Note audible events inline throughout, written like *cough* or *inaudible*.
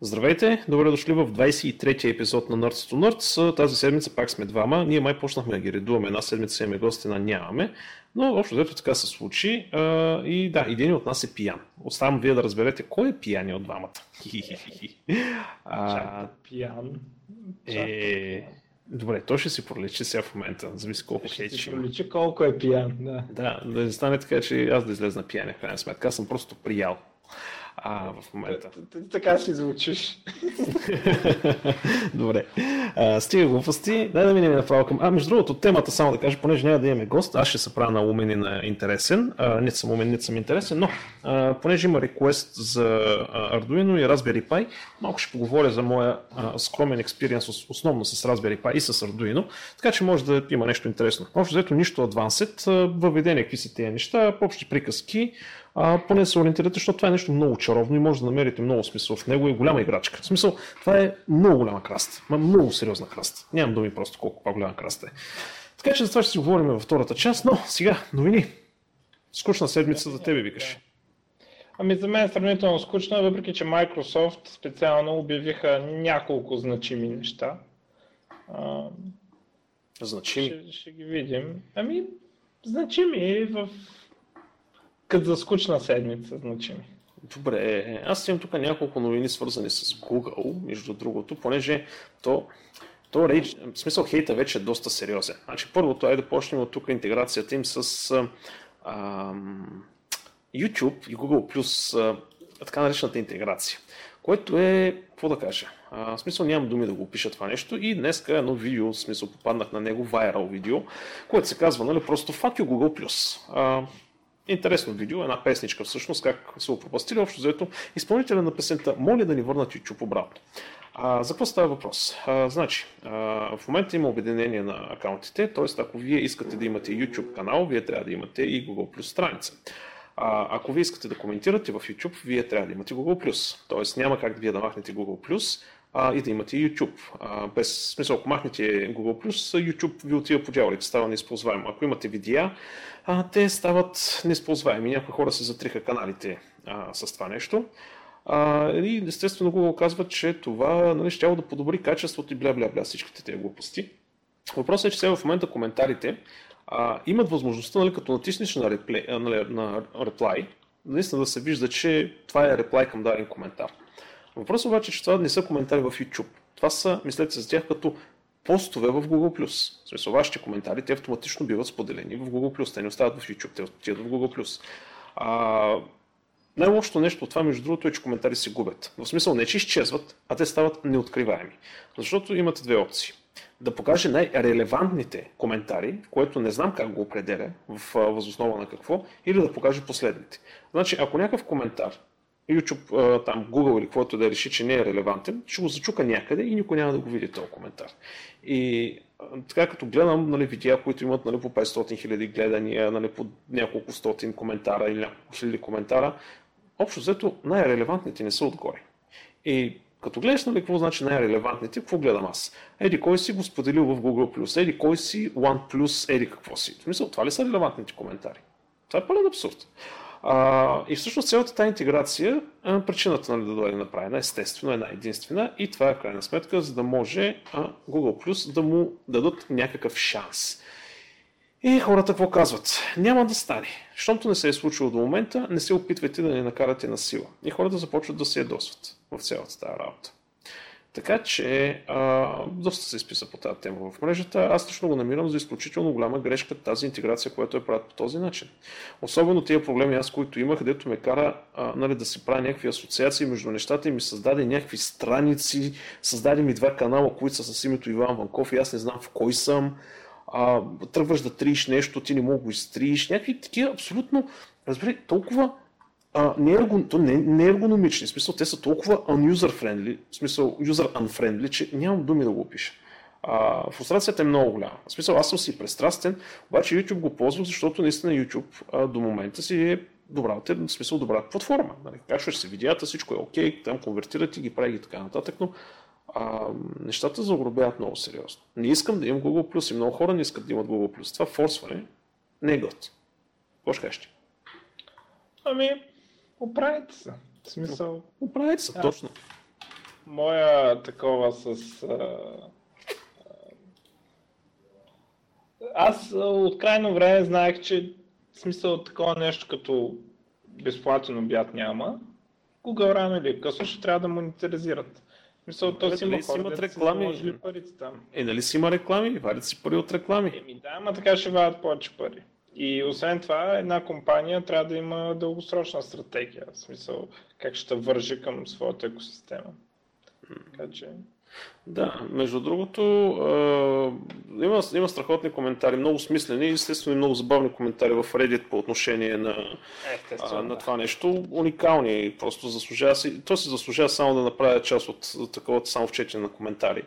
Здравейте, добре дошли в 23-ти епизод на Nerds to Nerds. Тази седмица пак сме двама. Ние май почнахме да ги редуваме. Една седмица имаме гости, на нямаме. Но общо взето така се случи. А, и да, един от нас е пиян. Оставам вие да разберете кой е пияни от двамата. *laughs* а, пиян. Е... Добре, то ще си проличи сега в момента. Зависи колко ще си проличи колко е пиян. Да. да, да стане така, че аз да излезна пиян в крайна сметка. Аз съм просто приял а, в момента. Така си звучиш. *laughs* Добре. А, стига глупости. Дай да минем направо към... А, между другото, темата, само да кажа, понеже няма да имаме гост, аз ще се правя на умен и на интересен. А, не съм умен, не съм интересен, но а, понеже има реквест за Arduino и Raspberry Pi, малко ще поговоря за моя а, скромен експириенс, основно с Raspberry Pi и с Arduino, така че може да има нещо интересно. Общо взето нищо advanced, въведение какви са тези неща, общи приказки, а, поне се ориентирате, защото това е нещо много чаровно и може да намерите много смисъл в него и голяма играчка. В смисъл, това е много голяма краста, много сериозна краста. Нямам думи просто колко по-голяма краста е. Така че за това ще си говорим във втората част, но сега, новини. Скучна седмица за тебе, викаш. Ами за мен е сравнително скучна, въпреки че Microsoft специално обявиха няколко значими неща. А, значими? Ще, ще ги видим. Ами, значими в като за скучна седмица, значими. Добре, аз имам тук няколко новини свързани с Google, между другото, понеже то, то рейдж, в смисъл хейта вече е доста сериозен. Значи първото е да почнем от тук интеграцията им с а, YouTube и Google Plus, така наречената интеграция, което е, какво да кажа, а, в смисъл нямам думи да го опиша това нещо и днес едно видео, в смисъл попаднах на него, вайрал видео, което се казва, нали, просто Fuck you Google Plus. А, интересно видео, една песничка всъщност, как се опропастили. Общо взето, изпълнителя на песента моля да ни върнат YouTube обратно. А, за какво става въпрос? А, значи, а, в момента има обединение на акаунтите, т.е. ако вие искате да имате YouTube канал, вие трябва да имате и Google Plus страница. А, ако вие искате да коментирате в YouTube, вие трябва да имате Google. Тоест няма как вие да махнете Google а, и да имате YouTube. А, без смисъл, ако махнете Google YouTube ви отива по дяволите, става неизползваем. Ако имате видеа, а, те стават неизползваеми. Някои хора се затриха каналите а, с това нещо. А, и естествено Google казва, че това нали, ще да подобри качеството и бля-бля-бля всичките тези глупости. Въпросът е, че сега в момента коментарите а, имат възможността, нали, като натиснеш на, реплей, нали, на reply, наистина да се вижда, че това е реплай към даден коментар. Въпросът обаче е, че това не са коментари в YouTube. Това са, мислете за тях като постове в Google+. В смисъл, вашите коментари, те автоматично биват споделени в Google+. Те не остават в YouTube, те отиват в Google+. А, най-лошото нещо от това, между другото, е, че коментари се губят. В смисъл не, че изчезват, а те стават неоткриваеми. Защото имате две опции. Да покаже най-релевантните коментари, което не знам как го определя, в възоснова на какво, или да покаже последните. Значи, ако някакъв коментар YouTube, там Google или каквото да реши, че не е релевантен, ще го зачука някъде и никой няма да го види този коментар. И така като гледам нали, видеа, които имат нали, по 500 хиляди гледания, нали, по няколко стотин коментара или няколко хиляди коментара, общо взето най-релевантните не са отгоре. И като гледаш нали, какво значи най-релевантните, какво гледам аз? Еди кой си го споделил в Google+, еди кой си OnePlus, еди какво си. В смисъл, това ли са релевантните коментари? Това е пълен абсурд. А, и всъщност цялата тази интеграция, а, причината нали, да дойде направена, естествено, една единствена и това е крайна сметка, за да може а, Google Plus да му дадат някакъв шанс. И хората какво казват? Няма да стане. Щомто не се е случило до момента, не се опитвайте да не накарате на сила. И хората започват да се ядосват в цялата тази работа. Така че а, доста се изписа по тази тема в мрежата. Аз лично го намирам за изключително голяма грешка тази интеграция, която е правят по този начин. Особено тия проблеми, аз които имах, където ме кара а, нали, да си правя някакви асоциации между нещата и ми създаде някакви страници, създаде ми два канала, които са с името Иван Ванков и аз не знам в кой съм. А, тръгваш да триеш нещо, ти не мога го изтриеш. Някакви такива абсолютно, разбери, толкова а, не, ерго, то не, не е ергономични. В смисъл, те са толкова user-friendly, в смисъл user-unfriendly, че нямам думи да го опиша. А, фрустрацията е много голяма. В смисъл, аз съм си пристрастен, обаче YouTube го ползвам, защото наистина YouTube а, до момента си е добра, в смисъл добра платформа. Нали? Качваш се видеята, всичко е окей, okay, там конвертират и ги прави и така нататък, но а, нещата загробяват много сериозно. Не искам да имам Google+, и много хора не искат да имат Google+. Това форсване не е год. Какво ще кажеш? Ами, Оправете се. В смисъл. Оправете се, точно. моя такова с... А, аз от крайно време знаех, че в смисъл такова нещо като безплатен обяд няма. Google рано или късно ще трябва да монетаризират. Мисъл, то си има хора, имат реклами. Си парите там. Е, нали си има реклами? Вадят си пари от реклами. Еми да, ама така ще вадят повече пари. И освен това, една компания трябва да има дългосрочна стратегия. В смисъл, как ще вържи към своята екосистема. Така че... Да, между другото, е, има, има страхотни коментари, много смислени и естествено и много забавни коментари в Reddit по отношение на, а, на това нещо. Уникални, просто заслужава си. То се заслужава само да направя част от таковата само в четене на коментари.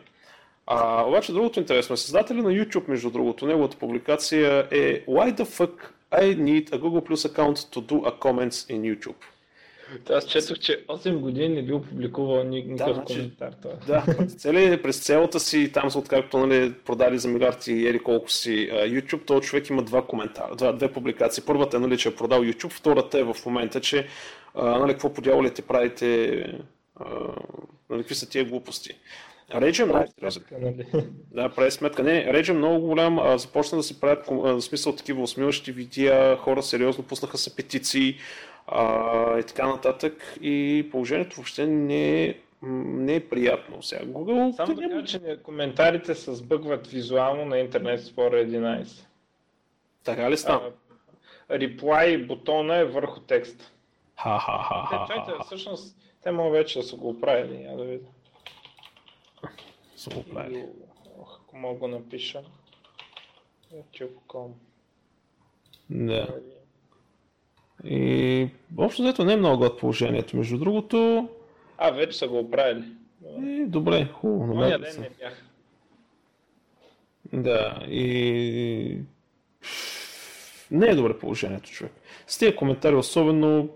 А, обаче другото интересно е, създателя на YouTube, между другото, неговата публикация е Why the fuck I need a Google Plus account to do a comments in YouTube? Аз четох, че 8 години не бил публикувал никакъв да, значи, коментар. Това. Да, цели, през цялата си, там са откакто нали, продали за милиарди и ери колко си YouTube, този човек има два коментара, два, две публикации. Първата е, нали, че е продал YouTube, втората е в момента, че а, нали, какво подявалите правите, а, нали, какви са тия глупости. Реч е много нали? Да, прави сметка. Не, е много голям. А, започна да се правят в смисъл такива усмиващи видеа, хора сериозно пуснаха се петиции а, и така нататък. И положението въобще не е не е приятно. Сега Google... Само да кажа, че коментарите се сбъгват визуално на интернет Explorer 11. Така ли става? Reply бутона е върху текста. Ха-ха-ха. Всъщност, те могат вече да са го оправили. Я да видя правили. Ако мога го напиша. YouTube.com Да. И общо взето не е много от положението. Между другото... А, вече са го оправили. И, добре, хубаво. Моя ден не бях. Да, и... Не е добре положението, човек. С тези коментари особено...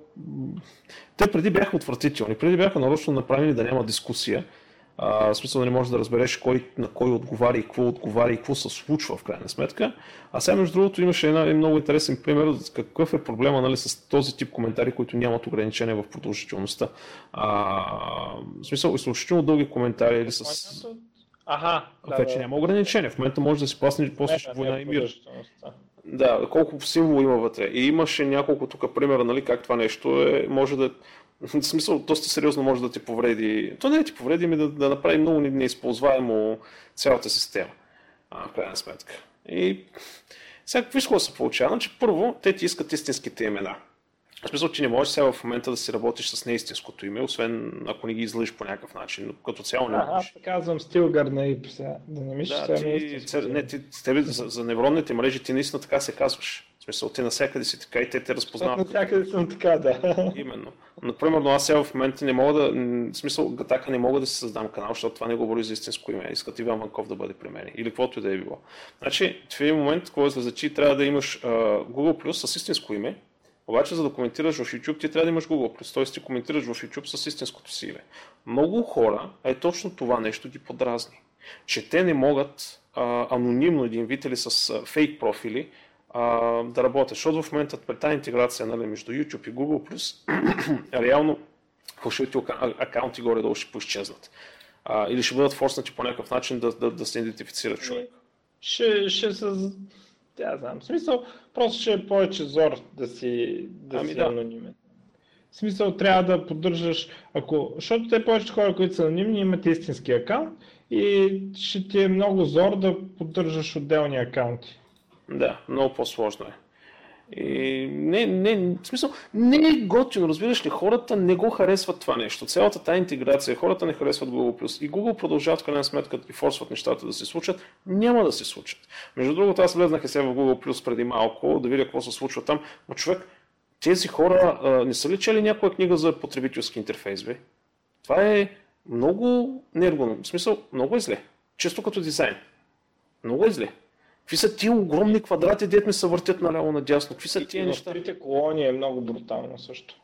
Те преди бяха отвратителни. Преди бяха нарочно направени да няма дискусия. А, в смисъл да не можеш да разбереш кой на кой отговаря и какво отговаря и какво се случва в крайна сметка. А сега, между другото, имаше един много интересен пример какъв е проблема нали, с този тип коментари, които нямат ограничение в продължителността. А, в смисъл, изключително дълги коментари или с... Ага, вече да, няма ограничение. В момента може да си пласнеш после война и мир. Да, колко символ има вътре. И имаше няколко тук примера, нали, как това нещо е, може да в смисъл, доста сериозно може да ти повреди. То не е ти повреди, ми да, да направи много неизползваемо цялата система. А, в крайна сметка. И сега, виж се получава. Значи, първо, те ти искат истинските имена. В смисъл, че не можеш сега в момента да си работиш с неистинското име, освен ако не ги излъжиш по някакъв начин. Но като цяло не можеш. Аз казвам Стилгар на ИП сега. Да не мислиш, да, ти, не, ти, тебе, за, за невронните мрежи ти наистина така се казваш смисъл, те навсякъде си така и те те разпознават. Навсякъде съм така, да. Именно. Например, аз сега в момента не мога да, в смисъл, Гатака не мога да си създам канал, защото това не говори за истинско име. Искат Иван Ванков да бъде при мен. Или каквото и да е било. Значи, в един момент, когато излезе, че трябва да имаш uh, Google Plus с истинско име, обаче, за да коментираш в YouTube, ти трябва да имаш Google Plus, т.е. ти коментираш в YouTube с истинското си име. Много хора, е точно това нещо ги подразни. Че те не могат а, анонимно един вид или с а, фейк профили а, да работят. Защото в момента при тази интеграция нали, между YouTube и Google+, *clears throat* реално фалшивите акаунти горе-долу ще поизчезнат. А, или ще бъдат форснати по някакъв начин да, да, да се идентифицира човек. Ще, ще се... Тя знам. В смисъл, просто ще е повече зор да си, да ами си да. анонимен. В смисъл, трябва да поддържаш, ако, защото те повечето хора, които са анонимни, имат истински акаунт и ще ти е много зор да поддържаш отделни акаунти. Да, много по-сложно е. И не, не, в смисъл, не е готино, разбираш ли, хората не го харесват това нещо. Цялата тази интеграция, хората не харесват Google+. И Google продължават в крайна сметка да форсват нещата да се случат, няма да се случат. Между другото, аз влезнах и сега в Google+, преди малко, да видя какво се случва там, но човек, тези хора а, не са ли чели някоя книга за потребителски интерфейс, бе? Това е много неергономно, в смисъл, много е зле. Често като дизайн. Много е зле. Какви са тия огромни квадрати, дет ми се въртят наляво надясно? Какви са тия неща? Трите колони е много брутално също.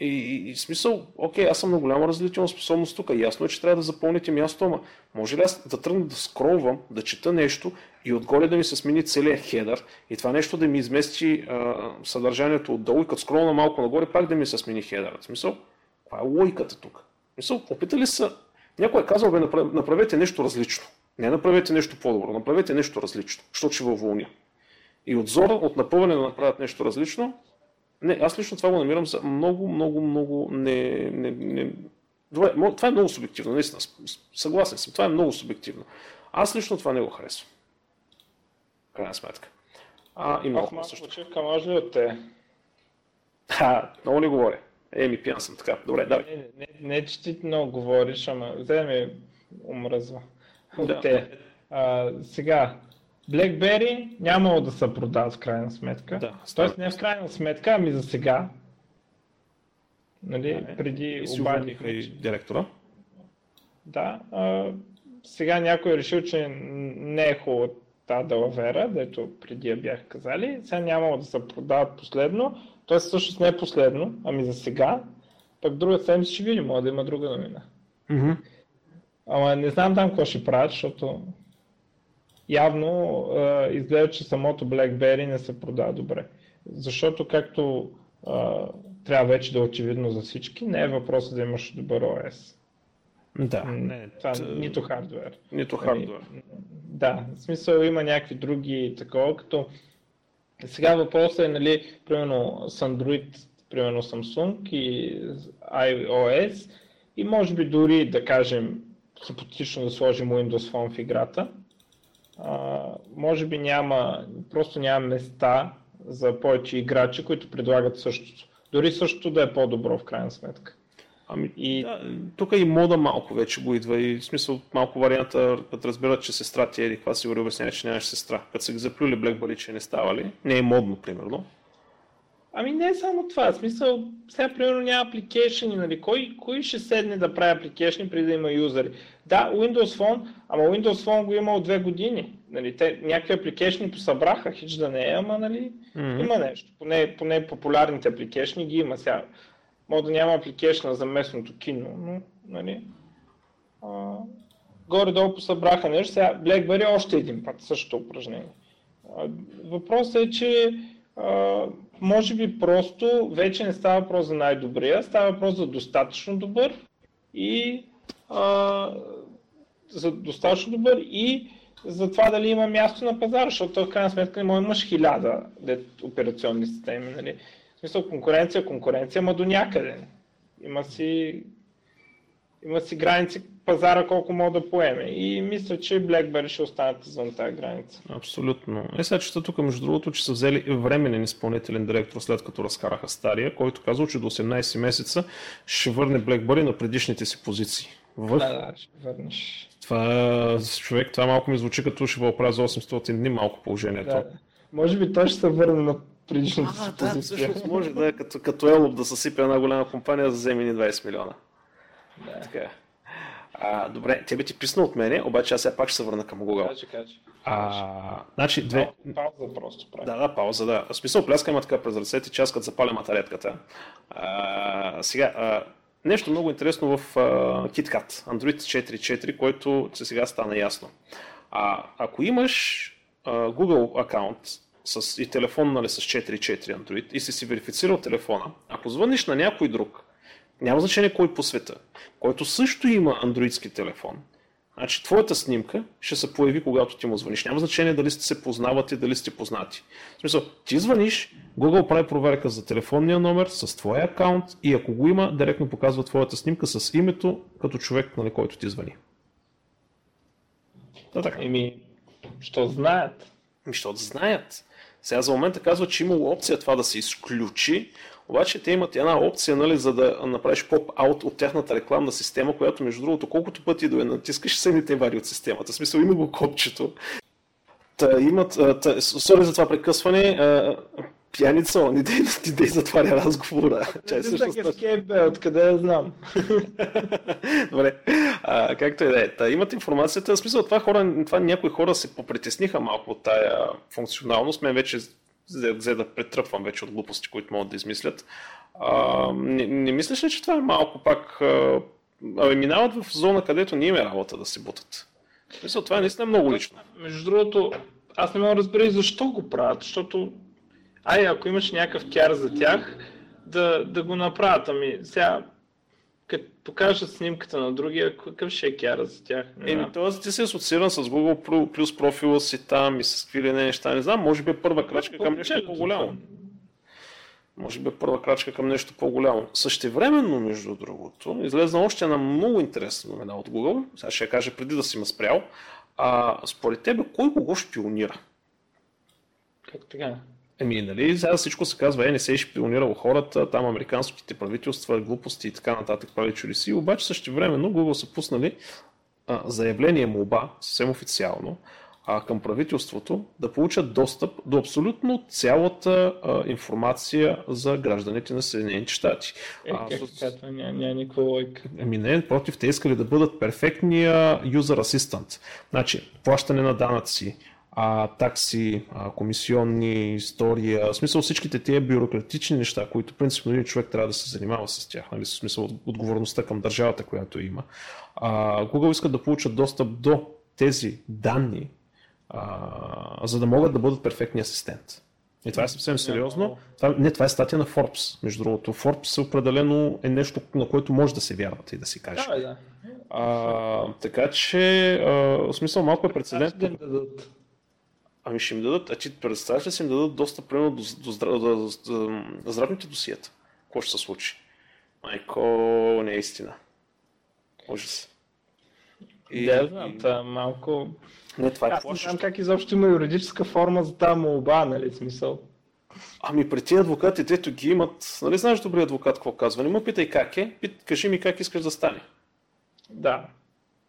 И, и, и смисъл, окей, аз съм на голяма различна способност тук. Ясно е, че трябва да запълните място, ама може ли аз да тръгна да скролвам, да чета нещо и отгоре да ми се смени целият хедър и това нещо да ми измести а, съдържанието отдолу и като скролна малко нагоре, пак да ми се смени хедър. В смисъл, каква е логиката тук? Смисъл, опитали са Някой е казал, бе, направете нещо различно. Не направете нещо по-добро, направете нещо различно, защото ще ви уволня. И от зора, от напъване да направят нещо различно, не, аз лично това го намирам за много, много, много не, не, не... Добре, това е много субективно, наистина. Съгласен съм, това е много субективно. Аз лично това не го харесвам. Крайна сметка. А, и много Аз също. почивка може ли от те? А, много ли говоря? Еми, пиян съм така. Добре, давай. Не, не, не че ти много говориш, ама взе ми омръзва. Да. Те. А, сега, BlackBerry нямало да се продават в крайна сметка. Да, Тоест не в крайна сметка, ами за сега. Нали, да, преди обадиха и директора. Да. А, сега някой е решил, че не е хубаво тази далавера, дето преди я бях казали. Сега нямало да се продават последно. Тоест всъщност не е последно, ами за сега. Пък друга седмица ще видим, може да има друга новина. Mm-hmm. Ама не знам там какво ще правят, защото явно а, изглежда, че самото BlackBerry не се продава добре. Защото както а, трябва вече да е очевидно за всички, не е въпросът да имаш добър OS. Да. Не, това т... нито хардвер. Нито хардвер. Да, в смисъл има някакви други такова, като сега въпросът е, нали, примерно с Android, примерно Samsung и iOS и може би дори да кажем хипотетично да сложим Windows Phone в играта, а, може би няма, просто няма места за повече играчи, които предлагат същото. Дори същото да е по-добро в крайна сметка. Ами, и... да, тук и мода малко вече го идва и в смисъл малко варианта, като разбират, че сестра ти еди, каква си обяснява, че нямаш сестра. Като са ги заплюли BlackBerry, че не става ли? Не е модно, примерно. Ами не е само това. В смисъл, сега примерно няма апликейшени, нали? Кой, кой ще седне да прави апликейшни преди да има юзери? Да, Windows Phone, ама Windows Phone го има от две години. Нали, те, някакви апликейшни посъбраха, хич да не е, ама нали, mm-hmm. има нещо. Поне, поне популярните апликейшни ги има сега. Може да няма апликейшна за местното кино, но нали, а, горе-долу посъбраха нещо. Сега BlackBerry е още един път, същото упражнение. А, въпросът е, че може би просто вече не става въпрос за най-добрия, става въпрос за достатъчно добър и а, за достатъчно добър и за това дали има място на пазара, защото в крайна сметка не имаш хиляда операционни системи. Нали? В смисъл конкуренция, конкуренция, ма до някъде. Има си, има си граници пазара колко мога да поеме. И мисля, че BlackBerry ще останат извън тази граница. Абсолютно. Е, сега чета тук, между другото, че са взели временен изпълнителен директор след като разкараха стария, който казал, че до 18 месеца ще върне BlackBerry на предишните си позиции. В... Да, да, ще върнеш. Това, човек, това малко ми звучи като ще въпра за 800 дни малко положението. Да, може би той ще се върне на предишната си позиция. Да, всъщност може да е като, като Елоп да съсипе една голяма компания за вземи 20 милиона. Да. Така е. А, добре, тебе ти писна от мене, обаче аз сега пак ще се върна към Google. Кажи, кажи. А, значи, две... Пауза просто прави. Да, да, пауза, да. В смисъл, пляска има така през ръцете, че аз като запаля матаретката. А, сега, а, нещо много интересно в а, KitKat, Android 4.4, който сега стана ясно. А, ако имаш а, Google акаунт с, и телефон нали, с 4.4 Android и си си верифицирал телефона, ако звъниш на някой друг, няма значение кой по света, който също има андроидски телефон, значи твоята снимка ще се появи, когато ти му звъниш. Няма значение дали сте се познавате, дали сте познати. В смисъл, ти звъниш, Google прави проверка за телефонния номер с твоя акаунт и ако го има, директно показва твоята снимка с името като човек, на който ти звъни. Да, така. Еми, що знаят? Еми, що знаят. Сега за момента казва, че имало опция това да се изключи, обаче те имат една опция, нали, за да направиш поп-аут от тяхната рекламна система, която между другото колкото пъти да я натискаш, не те вади от системата. В смисъл има го копчето. Та имат, та, сори за това прекъсване, пияница, не дей, не дей затваря разговора. Чай също бе, откъде я знам. *laughs* Добре, а, както и да е. Та, имат информацията, в смисъл това, хора, това някои хора се попритесниха малко от тая функционалност. Мен вече взе да претръпвам вече от глупости, които могат да измислят. А, не, не мислиш ли, че това е малко пак... А, а, минават в зона, където не има е работа да се бутат? Мисля, това е наистина много лично. Между другото, аз не мога да разбера защо го правят, защото ай, ако имаш някакъв кяр за тях, да, да го направят. Ами сега, като покажат снимката на другия, какъв ще е кяра за тях? Еми, т.е. ти си асоцииран с Google плюс профила си там и с какви ли неща, не знам, може би е първа крачка към нещо по-голямо. Може би е първа крачка към нещо по-голямо. Същевременно, между другото, излезна още една много интересна новина от Google. Сега ще я кажа преди да си ме спрял. А, според тебе, кой кого шпионира? Как така? Еми, нали, сега всичко се казва, е, не се е шпионирало хората, там американските правителства, глупости и така нататък прави чудеси, обаче също времено Google са пуснали а, заявление молба, съвсем официално, а, към правителството да получат достъп до абсолютно цялата а, информация за гражданите на Съединените щати. Е, как с... това няма, няма никаква логика. Ами не, против, те искали да бъдат перфектния юзер асистент. Значи, плащане на данъци, а, такси, а, комисионни, история, в смисъл всичките тия бюрократични неща, които принципно един човек трябва да се занимава с тях, нали, в смисъл отговорността към държавата, която има. А, Google искат да получат достъп до тези данни, а, за да могат да бъдат перфектни асистент. И това е съвсем сериозно. Това, не, това е статия на Forbes, между другото. Forbes определено е нещо, на което може да се вярвате и да си каже. Да, да. А, така че, а, в смисъл малко е прецедент. Да дадат. Ами ще им дадат, а ти представяш ли си им дадат доста примерно до, до, до, до, здравните досиета? Какво ще се случи? Майко, не е истина. Ужас. И, да, знам, това малко... Не, това е Аз не знам как изобщо има юридическа форма за тази молба, нали, смисъл. Ами при тези адвокати, дето ги имат, нали знаеш добре адвокат какво казва? Не му питай как е, пит, кажи ми как искаш да стане. Да.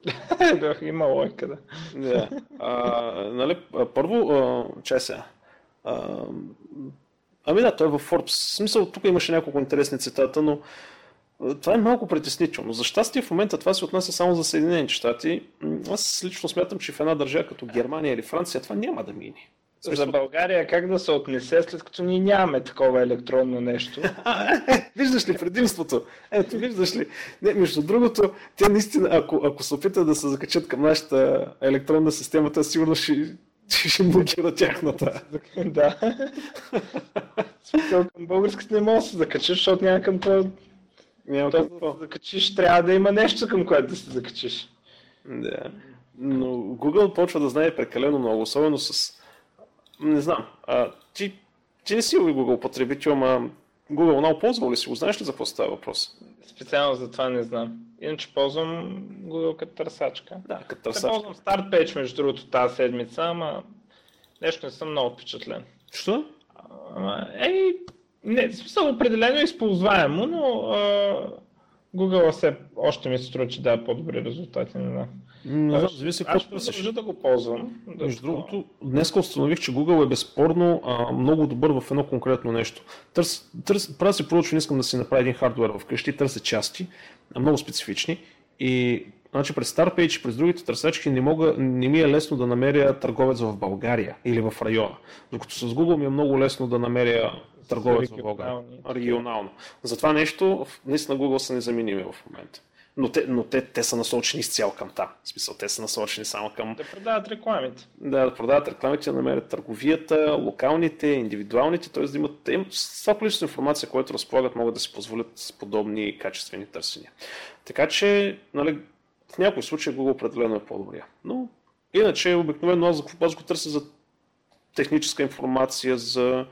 *laughs* да, има лойка, да. да. А, нали, първо, а, чай ами да, той е в Forbes. В смисъл, тук имаше няколко интересни цитата, но това е малко притеснително. За щастие в момента това се отнася само за Съединените щати. Аз лично смятам, че в една държава като Германия или Франция това няма да мине. За България как да се отнесе, след като ние нямаме такова електронно нещо? *laughs* виждаш ли предимството? Ето, виждаш ли? Не, между другото, те наистина, ако, ако се опитат да се закачат към нашата електронна система, те сигурно ще, ще блокира тяхната. *laughs* да. Смисъл към българската не може да се закачиш, защото няма към това няма какво. Да се закачиш, трябва да има нещо към което да се закачиш. Да. Но Google почва да знае прекалено много, особено с... Не знам. А, ти, ти не си Google потребител, ама Google Now ползвал ли си го? Знаеш ли за какво става въпрос? Специално за това не знам. Иначе ползвам Google като търсачка. Да, като търсачка. ползвам StartPage между другото тази седмица, ама нещо не съм много впечатлен. Що? Ей, не, в смисъл определено е използваемо, но а, Google все още ми се струва, че дава по-добри резултати. Не знам. Не знам, зависи какво ще продължа да го ползвам. Да Между другото, днес установих, че Google е безспорно а, много добър в едно конкретно нещо. Търс, търс, правя си проучване, искам да си направя един хардвер вкъщи, търся части, много специфични и Значи през StarPage и през другите търсачки не, мога, не ми е лесно да намеря търговец в България или в района. Докато с Google ми е много лесно да намеря търговец в България. Регионално. За това нещо, наистина Google са незаменими в момента. Но те, но те, те са насочени изцяло към там. В смисъл, те са насочени само към... Да продават рекламите. Да, да продават рекламите, да намерят търговията, локалните, индивидуалните, т.е. да имат те, с това количество информация, което разполагат, могат да си позволят подобни качествени търсения. Така че, нали, в някои случаи Google определено е по-добрия. Но иначе обикновено аз, аз го търся за техническа информация, за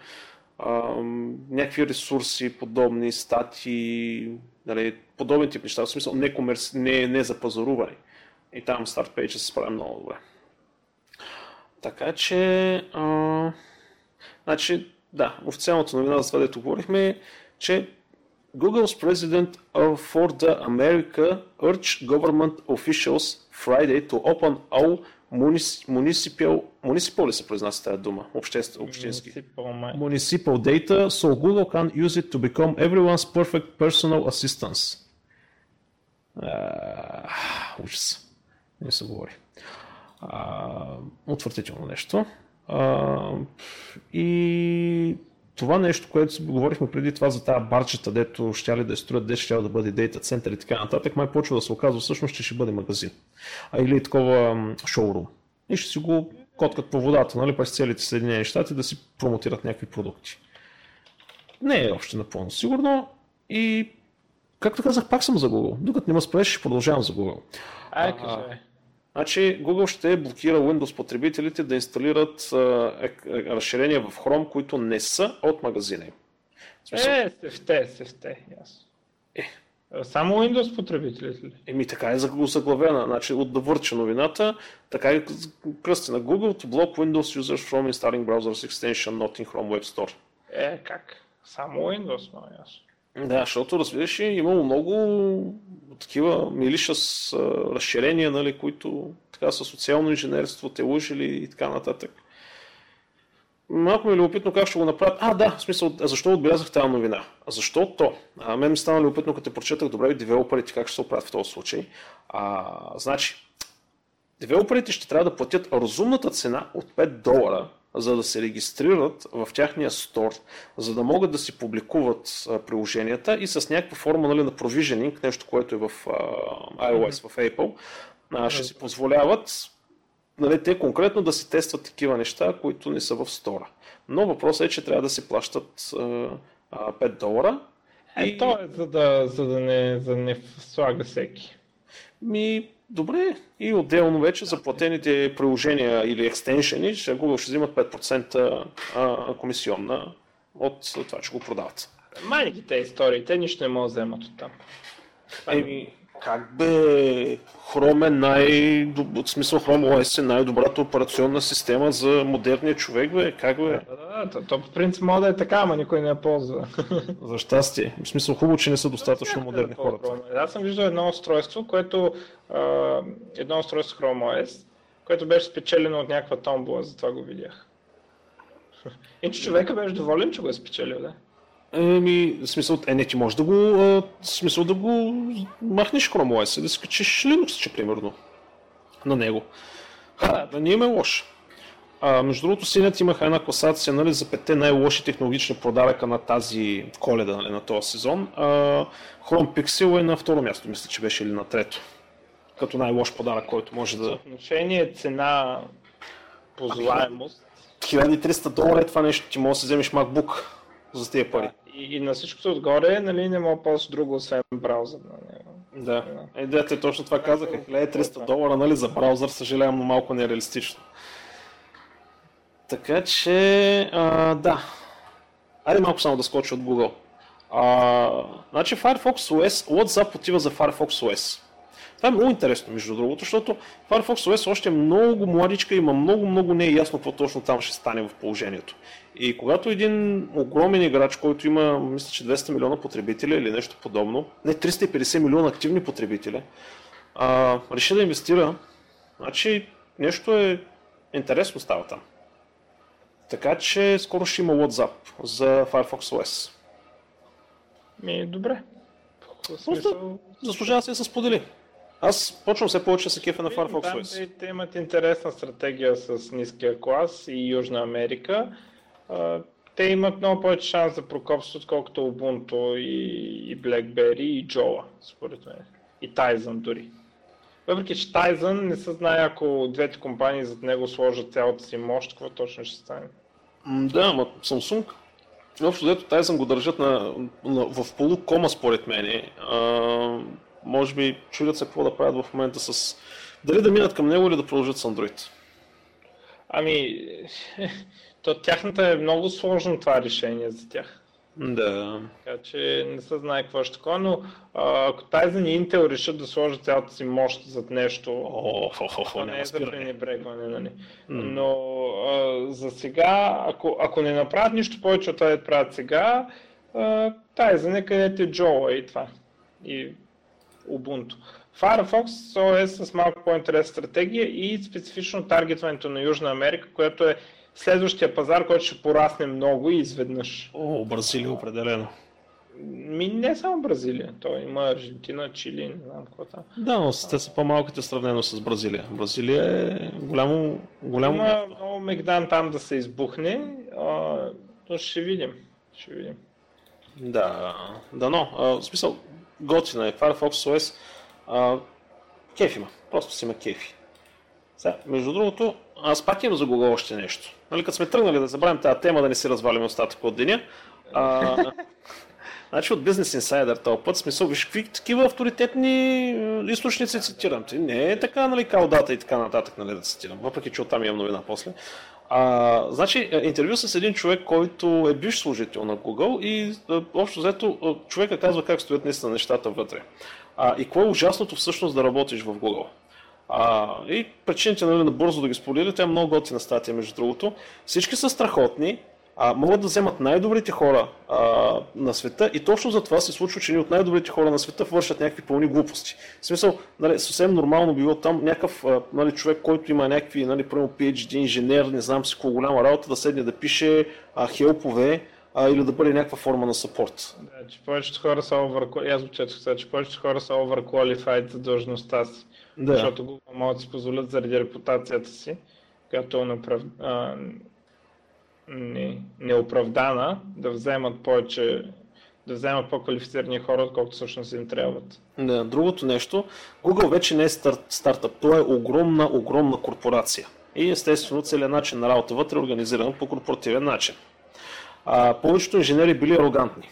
някакви ресурси, подобни статии, нали, подобни тип неща, в смисъл не, комерс, не, не за пазаруване. И там StartPage се справя много добре. Така че, а, значи, да, официалната новина за това, дето говорихме, че Google's president for the America urged government officials Friday to open all municipal, municipal ли се произнася тази дума? Обществ, общински. Municipal, municipal data, so Google can use it to become everyone's perfect personal assistance. Uh, ужас. Не се говори. Uh, отвратително нещо. Uh, и това нещо, което говорихме преди това за тази барчета, дето ще ли да строят, де ще да бъде дейта център и така нататък, май почва да се оказва всъщност, че ще бъде магазин. А или такова шоурум. И ще си го коткат по водата, нали, през целите Съединени щати да си промотират някакви продукти. Не е още напълно сигурно и както казах, пак съм за Google. Докато не ме спреш, ще продължавам за Google. Ай, кажа. Значи Google ще блокира Windows потребителите да инсталират а, е, е, разширения в Chrome, които не са от магазина им. Е, сефте, сефте, ясно. Е. Само Windows потребителите ли? Еми така е заглавена. Значи от да върча новината, така е кръсти на Google to block Windows users from installing browsers extension not in Chrome Web Store. Е, как? Само Windows, но ясно. Да, защото разбираш, имало много такива милиша с разширения, нали, които така са социално инженерство, те лъжили и така нататък. Малко ми е любопитно как ще го направят. А, да, в смисъл, защо отбелязах тази новина? Защото, а, мен ми стана любопитно, като те прочетах добре и девелоперите как ще се оправят в този случай. А, значи, девелоперите ще трябва да платят разумната цена от 5 долара за да се регистрират в тяхния стор, за да могат да си публикуват приложенията и с някаква форма нали, на provisioning, нещо, което е в iOS, в Apple, ще си позволяват нали, те конкретно да си тестват такива неща, които не са в стора. Но въпросът е, че трябва да се плащат 5 долара. Е, и... то е за да, за да не, за да не слага всеки. Ми, Добре, и отделно вече за платените приложения или екстеншени, ще Google ще взимат 5% комисионна от това, че го продават. Май ги те истории, те нищо не могат да вземат от там. Еми, как бе, Chrome е най... В смисъл Chrome OS е най-добрата операционна система за модерния човек, бе. Как бе? Да, да, то по принцип може да е така, ама никой не я ползва. *laughs* За щастие. В смисъл хубаво, че не са достатъчно модерни хората. Аз съм виждал едно устройство, което... едно устройство Chrome OS, което беше спечелено от някаква томбола, затова го видях. *laughs* Иначе човека беше доволен, че го е спечелил, да? Еми, в смисъл, е, не, ти можеш да го, а, смисъл да го махнеш Chrome OS, да скачиш Linux, че примерно, на него. Ха, да не има лош. А, между другото, синят имаха една класация нали, за петте най-лоши технологични подаръка на тази коледа, нали, на този сезон. А, Chrome Pixel е на второ място, мисля, че беше или на трето. Като най-лош подарък, който може да... Отношение цена, позлаемост. 1300 долара е това нещо, ти можеш да си вземеш MacBook за тези пари. И, и на всичкото отгоре, нали, не мога ползваш друго, освен браузър на него. Да. Е, да, те точно това казаха. 1300 долара, нали, за браузър, съжалявам, но малко нереалистично. Така че, а, да. Айде малко само да скочи от Google. А, значи Firefox OS, WhatsApp отива за Firefox OS. Това е много интересно, между другото, защото Firefox OS още е много младичка, има много, много не е ясно какво точно там ще стане в положението. И когато един огромен играч, който има, мисля, че 200 милиона потребители или нещо подобно, не 350 милиона активни потребители, а, реши да инвестира, значи нещо е интересно става там. Така че скоро ще има WhatsApp за Firefox OS. Ми, добре. Смисъл... Заслужава се да се сподели. Аз почвам все повече се кефа на Firefox OS. Те, те имат интересна стратегия с ниския клас и Южна Америка те имат много повече шанс за прокопство, отколкото Ubuntu и, и BlackBerry и Jola, според мен. И Tizen дори. Въпреки, че Tizen не се знае, ако двете компании зад него сложат цялата си мощ, какво точно ще стане. Да, но Samsung Общо дето Tizen го държат на, на, в полукома според мен. А, може би чудят се какво да правят в момента с... Дали да минат към него или да продължат с Android. Ами, *laughs* то тяхната е много сложно това решение за тях. Да. Така че не се знае какво ще такова, но ако Tizen и Intel решат да сложат цялата си мощ зад нещо, о, хо, хо, хо, не е за пренебрегване, нали? Но а, за сега, ако, ако не направят нищо повече от това да правят сега, а, Tizen е където е Joe и това. И Ubuntu. Firefox OS с малко по-интересна стратегия и специфично таргетването на Южна Америка, което е следващия пазар, който ще порасне много и изведнъж. О, Бразилия определено. Ми не само Бразилия, той има Аржентина, Чили, не знам какво там. Да, но те са по-малките сравнено с Бразилия. Бразилия е голямо, голямо Има много мегдан там да се избухне, а, но ще видим. Ще видим. Да, да, но, а, в смисъл, готина е Firefox OS. А, кеф има, просто си има кефи. Сега, между другото, аз пак имам за Google още нещо. Нали, като сме тръгнали да забравим тази тема, да не си развалим остатък от деня, А, *laughs* Значи от Business Insider този път, смисъл, виж какви такива авторитетни източници цитирам. Ти не е така, нали, калдата и така нататък, нали, да цитирам, въпреки че оттам имам новина после. А, значи, интервю с един човек, който е бивш служител на Google и общо взето човека казва как стоят наистина нещата вътре. А, и какво е ужасното всъщност да работиш в Google. А, и причините нали, бързо да ги споделя, тя е много готина статия, между другото. Всички са страхотни, а, могат да вземат най-добрите хора а, на света и точно за това се случва, че ни от най-добрите хора на света вършат някакви пълни глупости. В смисъл, нали, съвсем нормално било там някакъв нали, човек, който има някакви, нали, примерно PhD, инженер, не знам си какво голяма работа, да седне да пише а, хелпове а, или да бъде някаква форма на сапорт. Да, че повечето хора са over... Аз четох сега, че повечето хора са overqualified за длъжността си. Да. Защото Google могат да си позволят заради репутацията си, която е направ не, неоправдана да вземат повече да вземат по-квалифицирани хора, отколкото всъщност им трябват. Да, другото нещо, Google вече не е стар, стартъп, то е огромна, огромна корпорация. И естествено целият начин на работа вътре е организиран по корпоративен начин. А, повечето инженери били арогантни,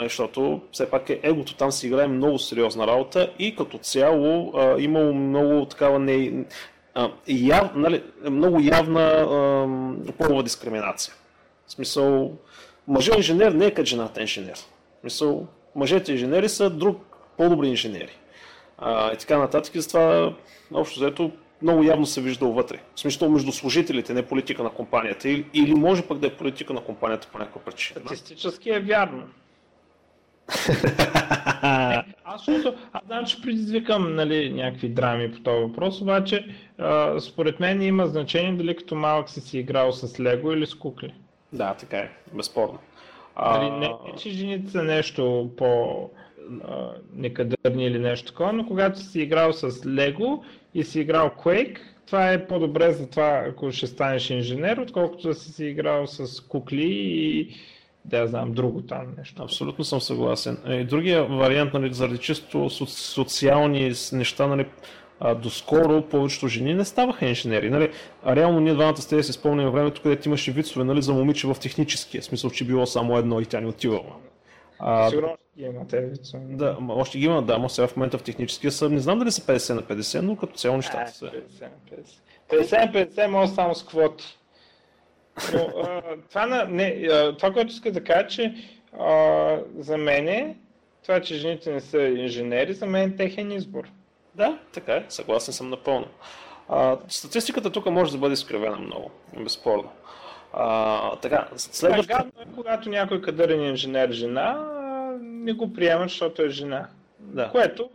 защото все пак е, егото там си играе много сериозна работа и като цяло а, имало много такава не, яв, нали, много явна а, полова дискриминация. В смисъл, мъжът инженер не е като жената инженер. В смисъл, мъжете инженери са друг по-добри инженери. А, и така нататък. И затова, общо взето, много явно се вижда вътре. В смисъл между служителите, не политика на компанията. Или, или може пък да е политика на компанията по някаква причина. Статистически е вярно. Аз, защото, аз знам, че предизвикам нали, някакви драми по този въпрос, обаче а, според мен има значение дали като малък си си играл с лего или с кукли. Да, така е, безспорно. Нали, не, не, че жените са нещо по некадърни или нещо такова, но когато си играл с лего и си играл Quake, това е по-добре за това, ако ще станеш инженер, отколкото да си си играл с кукли и да я знам, друго там нещо. Абсолютно съм съгласен. И е, другия вариант, нали, заради чисто социални неща, нали, а, доскоро повечето жени не ставаха инженери. Нали? А реално ние двамата сте да си спомним времето, където имаше вицове нали, за момиче в техническия, смисъл, че било само едно и тя не отивала. А, Сигурно ги има вицове. Да, още ги има, да, но сега в момента в техническия са, не знам дали са 50 на 50, но като цяло нещата са. 50 на 50. 50 на 50 може само с квоти. Но, а, това, на, не, а, това, което иска да кажа, че а, за мен това, че жените не са инженери, за мен е техен избор. Да, така е, съгласен съм напълно. А, статистиката тук може да бъде изкривена много, безспорно. А, така, следващото... е, когато някой кадърен инженер жена, не го приемат, защото е жена. Да. Което,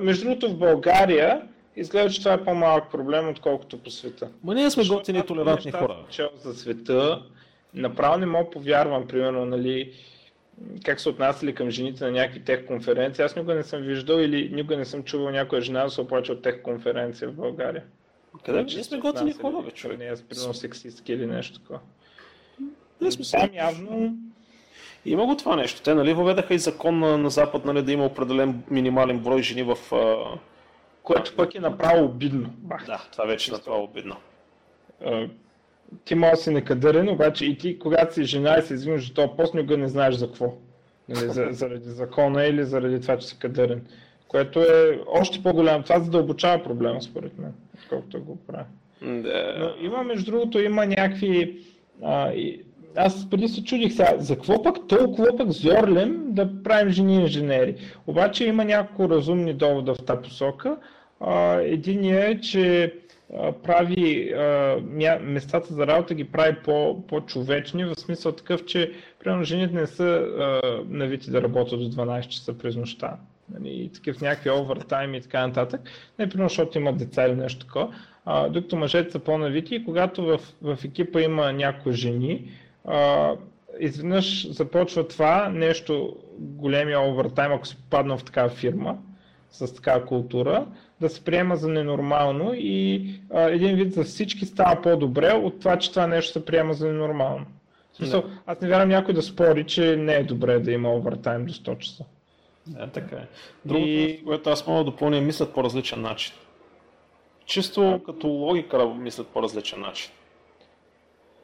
между другото, в България изглежда, че това е по-малък проблем, отколкото по света. Ма ние сме готини и толерантни хора. Чел за света, направо не мога повярвам, примерно, нали, как са отнасяли към жените на някакви тех конференции. Аз никога не съм виждал или никога не съм чувал някоя жена да се оплача от тех конференция в България. Къде? Ние сме готини хора, бе, човек. Не, аз примерно сексистки или нещо такова. Не сме Там явно има го това нещо. Те нали, въведаха и закон на, на Запад нали, да има определен минимален брой жени в, което пък е направо обидно. Бах. Да, това вече е направо обидно. ти може да си некадърен, обаче и ти, когато си жена и се извиниш за този пост, никога не знаеш за какво. Нали, за, *laughs* заради закона или заради това, че си кадърен. Което е още по-голямо. Това задълбочава проблема, според мен, колкото го прави. Да. Но има, между другото, има някакви... А, и, аз преди се чудих сега, за какво пък толкова пък зорлем да правим жени инженери. Обаче има няколко разумни довода в тази посока. Единият е, че прави местата за работа ги прави по, по-човечни, в смисъл такъв, че примерно жените не са навити да работят до 12 часа през нощта. Нали, и такив някакви овертайм и така нататък. Не, примерно, защото имат деца или нещо такова. докато мъжете са по-навити и когато в, в екипа има някои жени, а, изведнъж започва това нещо, големия овертайм, ако си попаднал в такава фирма, с такава култура, да се приема за ненормално и а, един вид за всички става по-добре от това, че това нещо се приема за ненормално. Смисъл, да. аз не вярвам някой да спори, че не е добре да има овертайм до 100 часа. Да, така е. Другото, и... което аз мога да допълня, мислят по различен начин. Чисто като логика мислят по различен начин.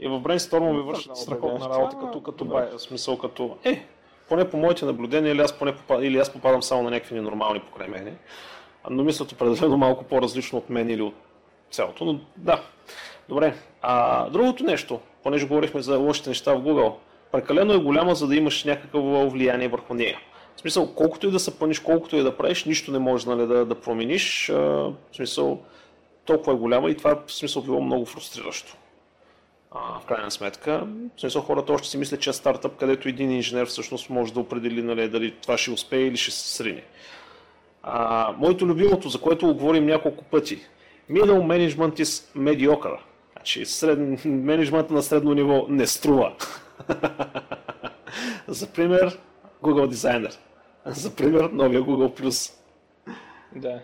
И в брейнсторма ми вършат страхотна работа, като, като бай, смисъл като, е, поне по моите наблюдения, или аз, поне попадам, или аз попадам само на някакви ненормални покрай мене, но мислят определено малко по-различно от мен или от цялото, но да. Добре, а другото нещо, понеже говорихме за лошите неща в Google, прекалено е голяма, за да имаш някакво влияние върху нея. В смисъл, колкото и да се пъниш, колкото и да правиш, нищо не можеш нали, да, да промениш. А, в смисъл, толкова е голяма и това в смисъл било много фрустриращо. А, в крайна сметка, в смисъл хората още си мислят, че е стартъп, където един инженер всъщност може да определи нали, дали това ще успее или ще се срине. А, моето любимото, за което го говорим няколко пъти. Middle management is mediocre. Значи сред... менеджмента на средно ниво не струва. *laughs* за пример, Google Designer. За пример, новия Google+. Да.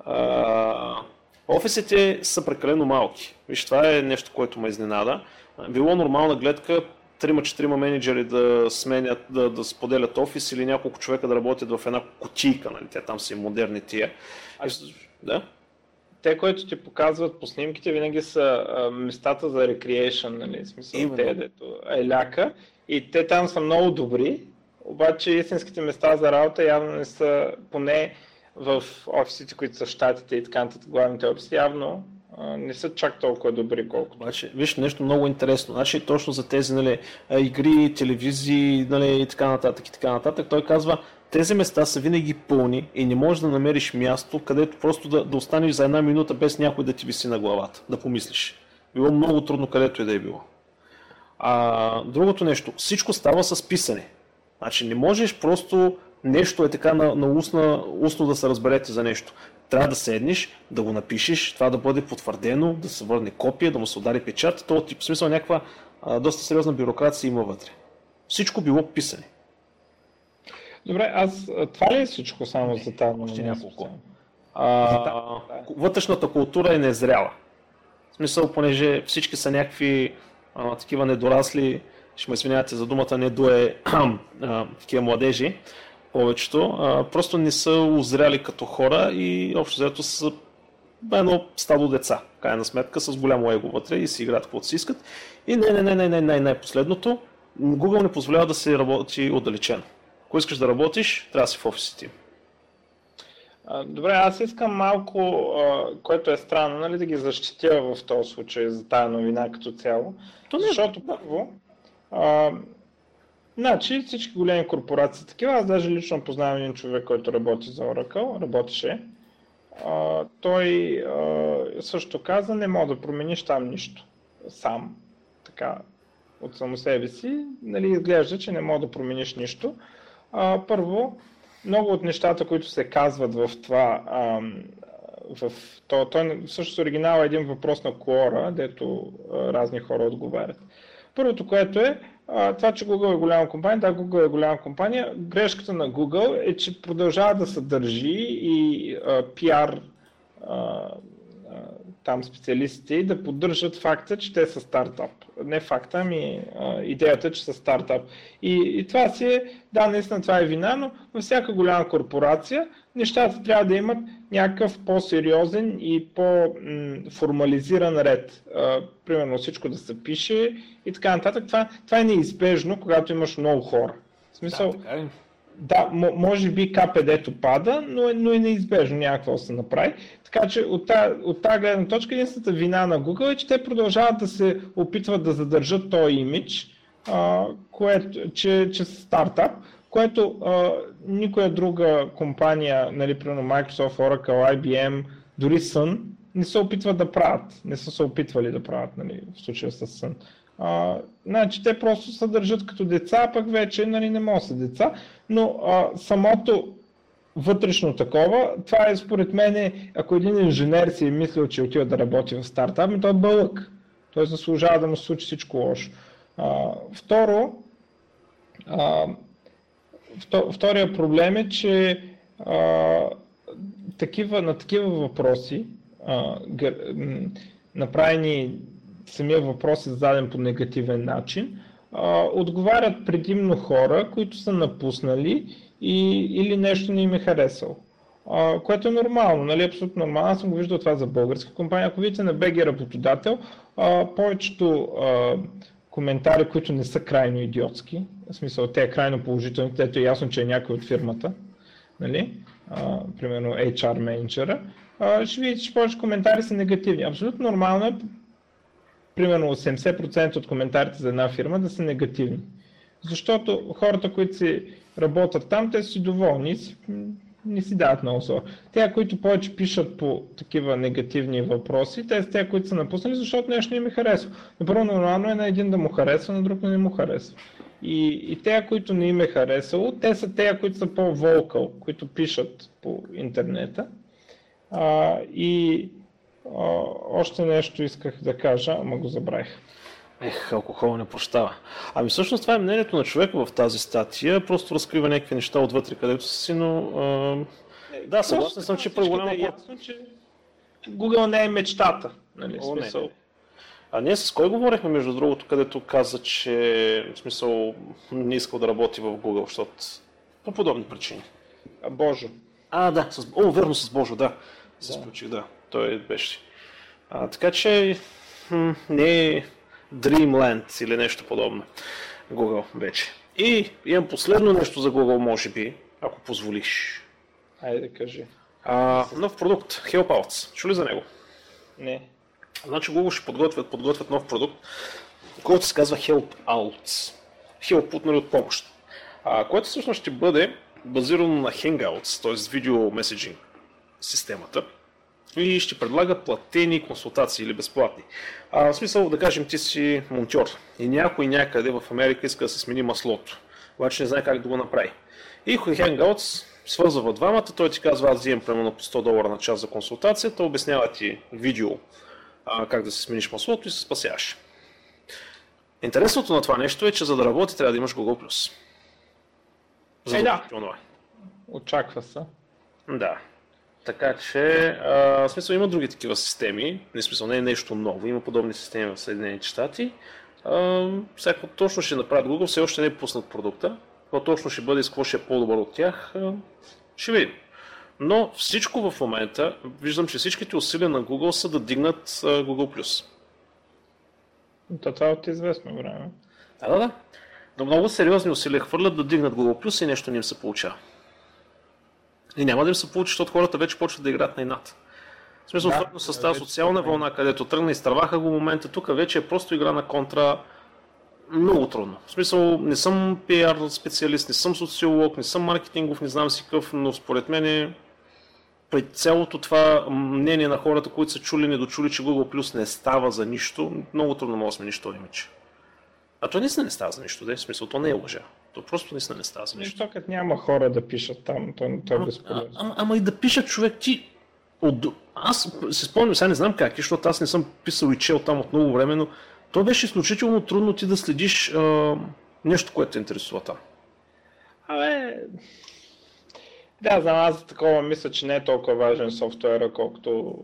А, офисите са прекалено малки. Виж, това е нещо, което ме изненада. Било нормална гледка трима-четирима менеджери да сменят, да, да споделят офис или няколко човека да работят в една кутийка, нали? Те там са и модерни тия. А, да? Те, които ти показват по снимките, винаги са а, местата за рекреейшн, нали? Смисъл, Именно. те, дето е ляка. И те там са много добри, обаче истинските места за работа явно не са, поне в офисите, които са в щатите и така нататък, главните офиси, явно не са чак толкова добри, колкото. Обаче, виж нещо много интересно. Значи, точно за тези нали, игри, телевизии нали, и така нататък и така нататък, той казва, тези места са винаги пълни и не можеш да намериш място, където просто да, да останеш за една минута без някой да ти виси на главата, да помислиш. Било много трудно където и да е било. А другото нещо, всичко става с писане. Значи не можеш просто нещо е така на, на устно, устно да се разберете за нещо. Трябва да седнеш, да го напишеш, това да бъде потвърдено, да се върне копия, да му се удари печат. То тип, в смисъл някаква а, доста сериозна бюрокрация има вътре. Всичко било писане. Добре, аз това ли е всичко само Не, за тази Още няколко. А, за. Вътрешната култура е незряла. В смисъл, понеже всички са някакви а, такива недорасли, ще ме извинявате за думата, не дуе *clears throat* такива младежи, повечето, а, просто не са озряли като хора и общо взето са едно стадо деца, крайна сметка, с голямо его вътре и си играят каквото си искат. И не, не, не, не, не, не, не, последното, Google не позволява да се работи отдалечено. Ако искаш да работиш, трябва да си в офисите им. Добре, аз искам малко, което е странно, нали, да ги защитя в този случай за тази новина като цяло. То не, защото първо, значи всички големи корпорации такива, аз даже лично познавам един човек, който работи за Oracle, работеше. А, той а, също каза, не мога да промениш там нищо. Сам. Така, от само себе си, нали, изглежда, че не мога да промениш нищо. А, първо, много от нещата, които се казват в това, а, в то, той всъщност оригинал е един въпрос на Quora, дето а, разни хора отговарят. Първото, което е, а, това, че Google е голяма компания, да, Google е голяма компания, грешката на Google е, че продължава да се държи и а, там специалистите да поддържат факта, че те са стартап. Не факта, ами а, идеята, че са стартап. И, и това си е, да, наистина това е вина, но във всяка голяма корпорация нещата трябва да имат някакъв по-сериозен и по-формализиран ред. А, примерно всичко да се пише и така нататък. Това, това е неизбежно, когато имаш много хора. В смисъл, да, така е да, може би КПД-то пада, но е, но е неизбежно, някакво да се направи. Така че от тази, от тази гледна точка единствената вина на Google е, че те продължават да се опитват да задържат този имидж, а, което, че, че са стартап, което а, никоя друга компания, нали, примерно Microsoft, Oracle, IBM, дори Sun, не се опитват да правят. Не са се опитвали да правят, нали, в случая с Sun. А, значи те просто се държат като деца, пък вече нали, не могат да са деца, но а, самото вътрешно такова, това е според мен, ако един инженер си е мислил, че отива да работи в стартап, ми той е бълък. Той заслужава да му случи всичко лошо. А, второ, а, втория проблем е, че а, такива, на такива въпроси, а, гър, направени самия въпрос е зададен по негативен начин, а, отговарят предимно хора, които са напуснали и, или нещо не им е харесало. а, което е нормално, нали, абсолютно нормално. Аз съм го виждал това за българска компания. Ако видите на BG работодател, а, повечето а, коментари, които не са крайно идиотски, в смисъл те е крайно положителни, където е ясно, че е някой от фирмата, нали, а, примерно HR менеджера, ще видите, че повече коментари са негативни. Абсолютно нормално е, примерно 80% от коментарите за една фирма да са негативни. Защото хората, които си работят там, те си доволни, не си дават много слова. Те, които повече пишат по такива негативни въпроси, те са те, които са напуснали, защото нещо не им е харесва. Напърво нормално е на един да му харесва, на друг не му харесва. И, и те, които не им е харесало, те са те, които са по-волкал, които пишат по интернета. А, и а, още нещо исках да кажа, ама го забравих. Ех, алкохол не прощава. Ами всъщност това е мнението на човека в тази статия, просто разкрива някакви неща отвътре, където си, но... А... Да, съгласен съм, че по-голяма... Е ясно, че Google не е мечтата. Нали, О, смисъл. Не, не. А ние с кой говорихме, между другото, където каза, че в смисъл не искал да работи в Google, защото по подобни причини. А, Божо. А, да, с... О, верно, с Божо, да. Се да. сключих, да. Той беше. А, така че не е Dreamland или нещо подобно. Google вече. И имам последно нещо за Google, може би, ако позволиш. Айде кажи. А, нов продукт, HelpOuts. Чули за него? Не. Значи Google ще подготвят, подготвят нов продукт, който се казва HelpOuts. Help от, нали, от помощ. А, което всъщност ще бъде базирано на Hangouts, т.е. видео меседжинг системата и ще предлага платени консултации или безплатни. А, в смисъл да кажем ти си монтьор и някой някъде в Америка иска да се смени маслото, обаче не знае как да го направи. И Hangouts свързва двамата, той ти казва аз взимам примерно по 100 долара на час за консултацията, обяснява ти видео а, как да се смениш маслото и се спасяваш. Интересното на това нещо е, че за да работи трябва да имаш Google+. За е, да. Очаква се. Да. Така че, а, в смисъл има други такива системи, не смисъл не е нещо ново, има подобни системи в Съединените щати. Всяко точно ще направят Google, все още не е пуснат продукта. Какво точно ще бъде и с какво ще е по-добър от тях, а, ще видим. Но всичко в момента, виждам, че всичките усилия на Google са да дигнат Google+. То това е от известно време. Да, да, да. Но много сериозни усилия хвърлят да дигнат Google+, и нещо не им се получава. И няма да им се получи, защото хората вече почват да играят на инат. В смисъл, да, с тази социална вълна, където тръгна и изтърваха го момента, тук вече е просто игра на контра много трудно. В смисъл, не съм PR специалист, не съм социолог, не съм маркетингов, не знам си какъв, но според мен е при цялото това мнение на хората, които са чули, недочули, че Google Plus не става за нищо, много трудно може да смени това имидж. А то наистина не става за нищо, да? в смисъл, то не е лъжа. То просто наистина не става за нищо. Защо няма хора да пишат там, то, то е безполезно. Ама, ама и да пишат човек ти... От... Аз се спомням, сега не знам как, защото аз не съм писал и чел там от много време, но то беше изключително трудно ти да следиш а, нещо, което те интересува там. Абе, да, знам, аз такова мисля, че не е толкова важен софтуера, колкото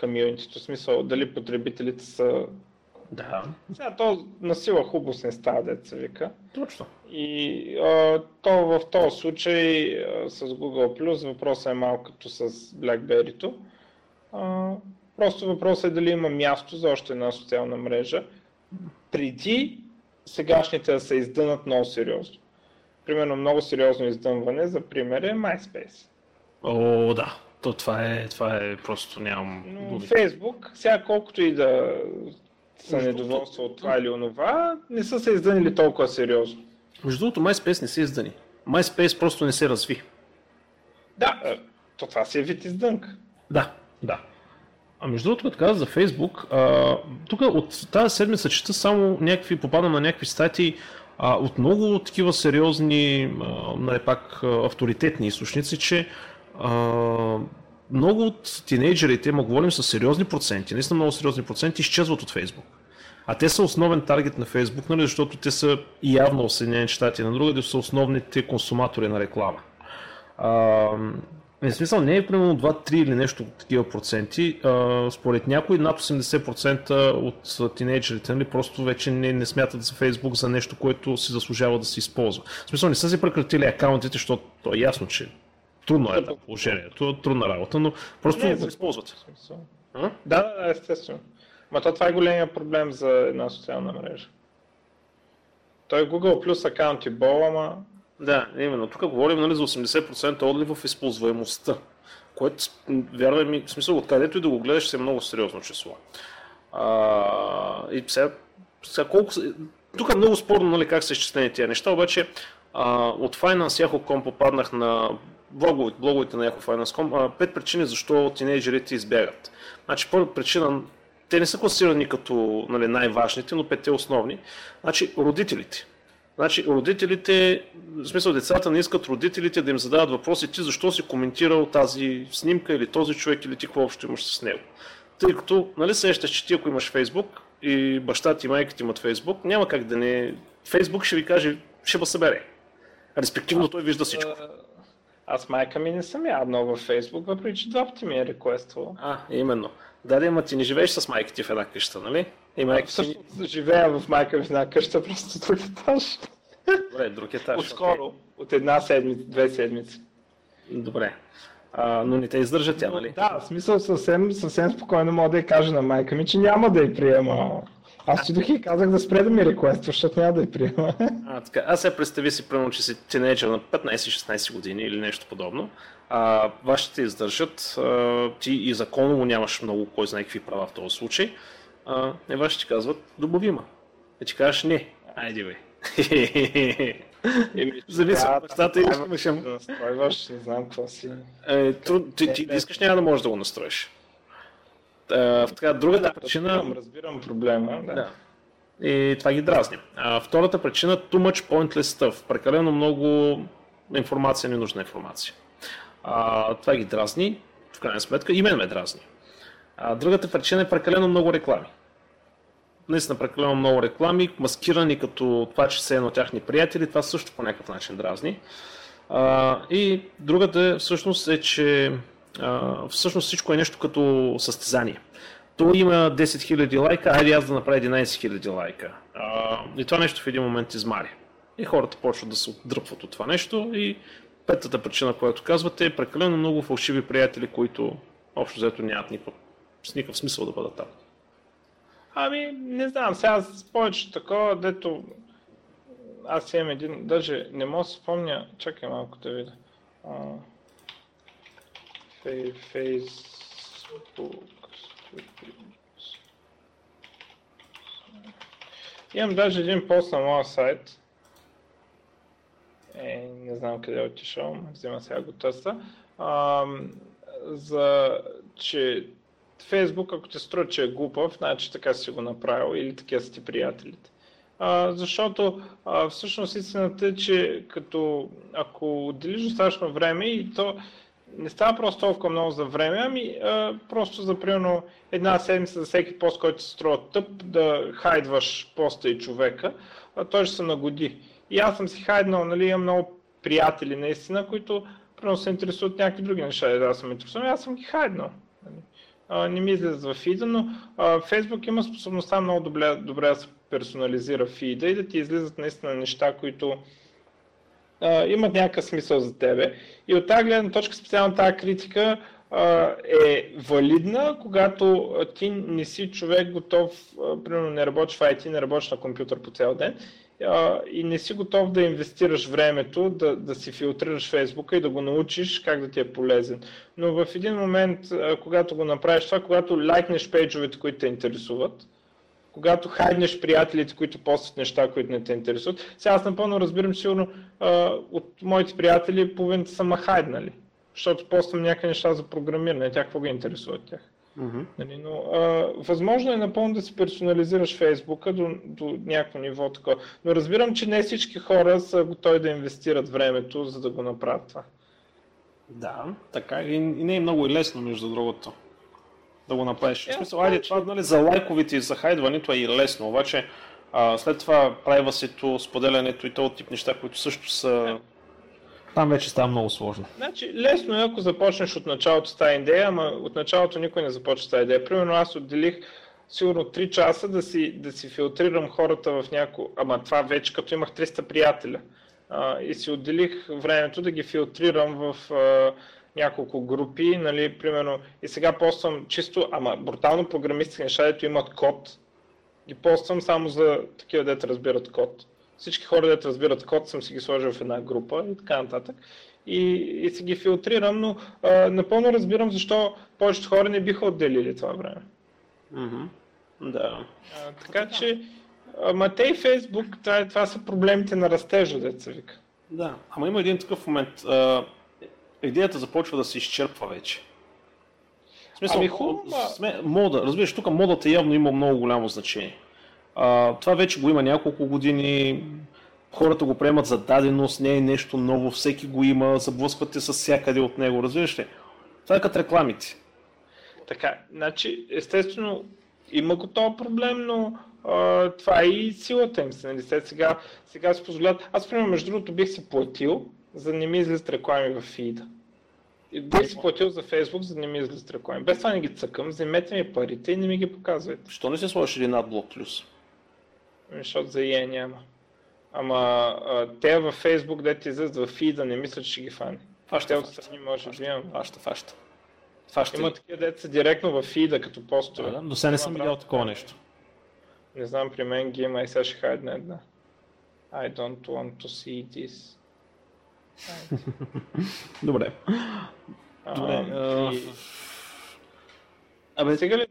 комьюнитито. В смисъл, дали потребителите са да. Сега то на сила хубост не става, деца вика. Точно. И а, то в този случай а, с Google Plus въпросът е малко като с BlackBerry-то. А, просто въпросът е дали има място за още една социална мрежа. Преди сегашните да се издънат много сериозно. Примерно много сериозно издънване, за пример е MySpace. О, да. То това е, това е просто нямам... Но Facebook, сега колкото и да са недоволства от това или онова, не са се издънили толкова сериозно. Между другото, MySpace не се издъни. MySpace просто не се разви. Да, е, то това си е вид издънка. Да, да. А между другото, като каза за Facebook, а, тук от тази седмица чета само някакви, попадам на някакви статии а, от много такива сериозни, а, нали, пак авторитетни източници, че а, много от тинейджерите, ма говорим с сериозни проценти, наистина много сериозни проценти, изчезват от Фейсбук. А те са основен таргет на Фейсбук, нали, защото те са явно в Съединените щати на друга, са основните консуматори на реклама. А, в смисъл не е примерно 2-3 или нещо такива проценти. А, според някои над 80% от тинейджерите нали, просто вече не, не смятат за Фейсбук за нещо, което си заслужава да се използва. В смисъл не са си прекратили акаунтите, защото то е ясно, че Трудно е да положението, трудна работа, но просто не, го използвате. Да, да, естествено. Ма то това е големия проблем за една социална мрежа. Той Google плюс акаунт и бол, ама... Да, именно. Тук говорим нали, за 80% отлив в използваемостта, което, вярвай ми, в смисъл, откъдето и да го гледаш, е много сериозно число. А, и сега, сега колко... Тук е много спорно нали, как са изчислени тези неща, обаче а, от Finance.com попаднах на блоговете, блоговете на Yahoo Finance.com, пет причини защо тинейджерите избягат. Значи, първа причина, те не са класирани като нали, най-важните, но петте основни. Значи, родителите. Значи, родителите, в смисъл децата не искат родителите да им задават въпроси ти защо си коментирал тази снимка или този човек или ти какво общо имаш с него. Тъй като, нали сещаш, че ти ако имаш Фейсбук и баща ти и майка ти имат Фейсбук, няма как да не... Фейсбук ще ви каже, ще ва събере. Респективно той вижда всичко. Аз майка ми не съм яднал във Фейсбук, въпреки че два пъти ми е реквествал. А, именно. Да, да, ама ти не живееш с майка ти в една къща, нали? И майка ти... живея в майка ми в една къща, *laughs* просто друг етаж. Добре, друг етаж. Отскоро, okay. от една седмица, две седмици. Добре. А, но не те издържа тя, нали? Да, в смисъл съвсем, съвсем спокойно мога да я кажа на майка ми, че няма да я приема. Аз духи и казах да спре да ми реквества, защото няма да я приема. А, така. Аз се представи си, примерно, че си тинейджър на 15-16 години или нещо подобно. А, вашите те издържат, а, ти и законово нямаш много кой знае какви права в този случай. А, не вашите ти казват, добавима. И ти кажеш не, айде бе. *laughs* Зависи от бащата и имаш. Настройваш, не знам какво си. Е, ти, ти, искаш, няма да можеш да го настроиш. А, така, другата да, причина... Разбирам, разбирам проблема. Да. да. И това ги дразни. А, втората причина too much pointless stuff. Прекалено много информация, ненужна информация. А, това ги дразни, в крайна сметка, и мен ме дразни. А, другата причина е прекалено много реклами. Наистина прекалено много реклами, маскирани като това, че са едно тяхни приятели, това също по някакъв начин дразни. А, и другата всъщност е, че всъщност всичко е нещо като състезание. Той има 10 000 лайка, айде аз да направя 11 000 лайка. И това нещо в един момент измари. И хората почват да се отдръпват от това нещо и петата причина, която казвате е прекалено много фалшиви приятели, които общо взето нямат никакъв, никакъв смисъл да бъдат там. Ами, не знам, сега с повече такова, дето аз имам един, даже не мога да спомня, чакай малко да видя. Facebook. Имам даже един пост на моя сайт. Е, не знам къде е отишъл, взема сега го тъста. За, че Фейсбук, ако те струва, че е глупав, значи така си го направил или такива са ти приятелите. А, защото а, всъщност истината е, че като ако отделиш достатъчно време и то не става просто толкова много за време, ами а, просто за примерно една седмица за всеки пост, който се струва тъп, да хайдваш поста и човека, а той ще се нагоди. И аз съм си хайднал, нали, имам много приятели наистина, които примерно се интересуват някакви други неща, да съм интересуван, аз съм ги хайднал. Нали. А, не ми излизат в фида, но а, Фейсбук има способността много добре, добре да се персонализира фида и да ти излизат наистина неща, които имат някакъв смисъл за тебе. И от тази гледна точка специално тази критика а, е валидна, когато ти не си човек готов, а, примерно не работиш в IT, не работиш на компютър по цял ден а, и не си готов да инвестираш времето, да, да си филтрираш Фейсбука и да го научиш как да ти е полезен. Но в един момент, а, когато го направиш това, когато лайкнеш пейджовете, които те интересуват, когато хайднеш приятелите, които постват неща, които не те интересуват. Сега аз напълно разбирам, че сигурно а, от моите приятели половината са ма хайднали, защото поствам някакви неща за програмиране, тях какво ги интересуват тях. Mm-hmm. Нали, но, а, възможно е напълно да си персонализираш Фейсбука до, до някакво ниво такова. Но разбирам, че не всички хора са готови да инвестират времето, за да го направят това. Да, така и, и не е много и лесно, между другото да го направиш. В смисъл, айде, това нали, за лайковите и за хайдването е и лесно, обаче а, след това прайвасито, споделянето и този тип неща, които също са... Там вече става много сложно. Значи, лесно е, ако започнеш от началото с тази идея, ама от началото никой не започва с тази идея. Примерно аз отделих сигурно 3 часа да си, да си филтрирам хората в някои... Ама това вече като имах 300 приятеля. а, и си отделих времето да ги филтрирам в а, няколко групи, нали, примерно, и сега поствам чисто, ама брутално програмистски неща, дето имат код, ги поствам само за такива, дето разбират код. Всички хора, дето разбират код, съм си ги сложил в една група и така нататък. И, и си ги филтрирам, но а, напълно разбирам защо повечето хора не биха отделили това време. Mm-hmm. Да. А, така че, ама те и Фейсбук, това, това са проблемите на растежа, деца вика. Да, ама има един такъв момент. А, идеята започва да се изчерпва вече. В смисъл, ами, сме, мода, разбираш, тук модата явно има много голямо значение. А, това вече го има няколко години, хората го приемат за даденост, не е нещо ново, всеки го има, заблъсквате с всякъде от него, разбираш ли? Това е като рекламите. Така, значи, естествено, има го този проблем, но а, това е и силата им. Нали? Сега, сега си позволят. Аз, примерно, между другото, бих си платил, за да не ми излизат реклами в фида. И бих си платил за Фейсбук, за да не ми излизат реклами. Без това не ги цъкам, вземете ми парите и не ми ги показвайте. Що не се сложиш един адблок плюс? Ами, защото за EA няма. Ама а, те във Фейсбук, де ти излизат в фида, не мисля, че ще ги фане. Фаща, те отстрани може да имам. Фаща, фаща. фаща. Има такива деца директно в фида, като постове. Да, до сега не съм видял такова нещо. Не знам, при мен ги има и сега ще хайдна една. I don't want to see this. *laughs* Добре. Добре. Абе, сега ли...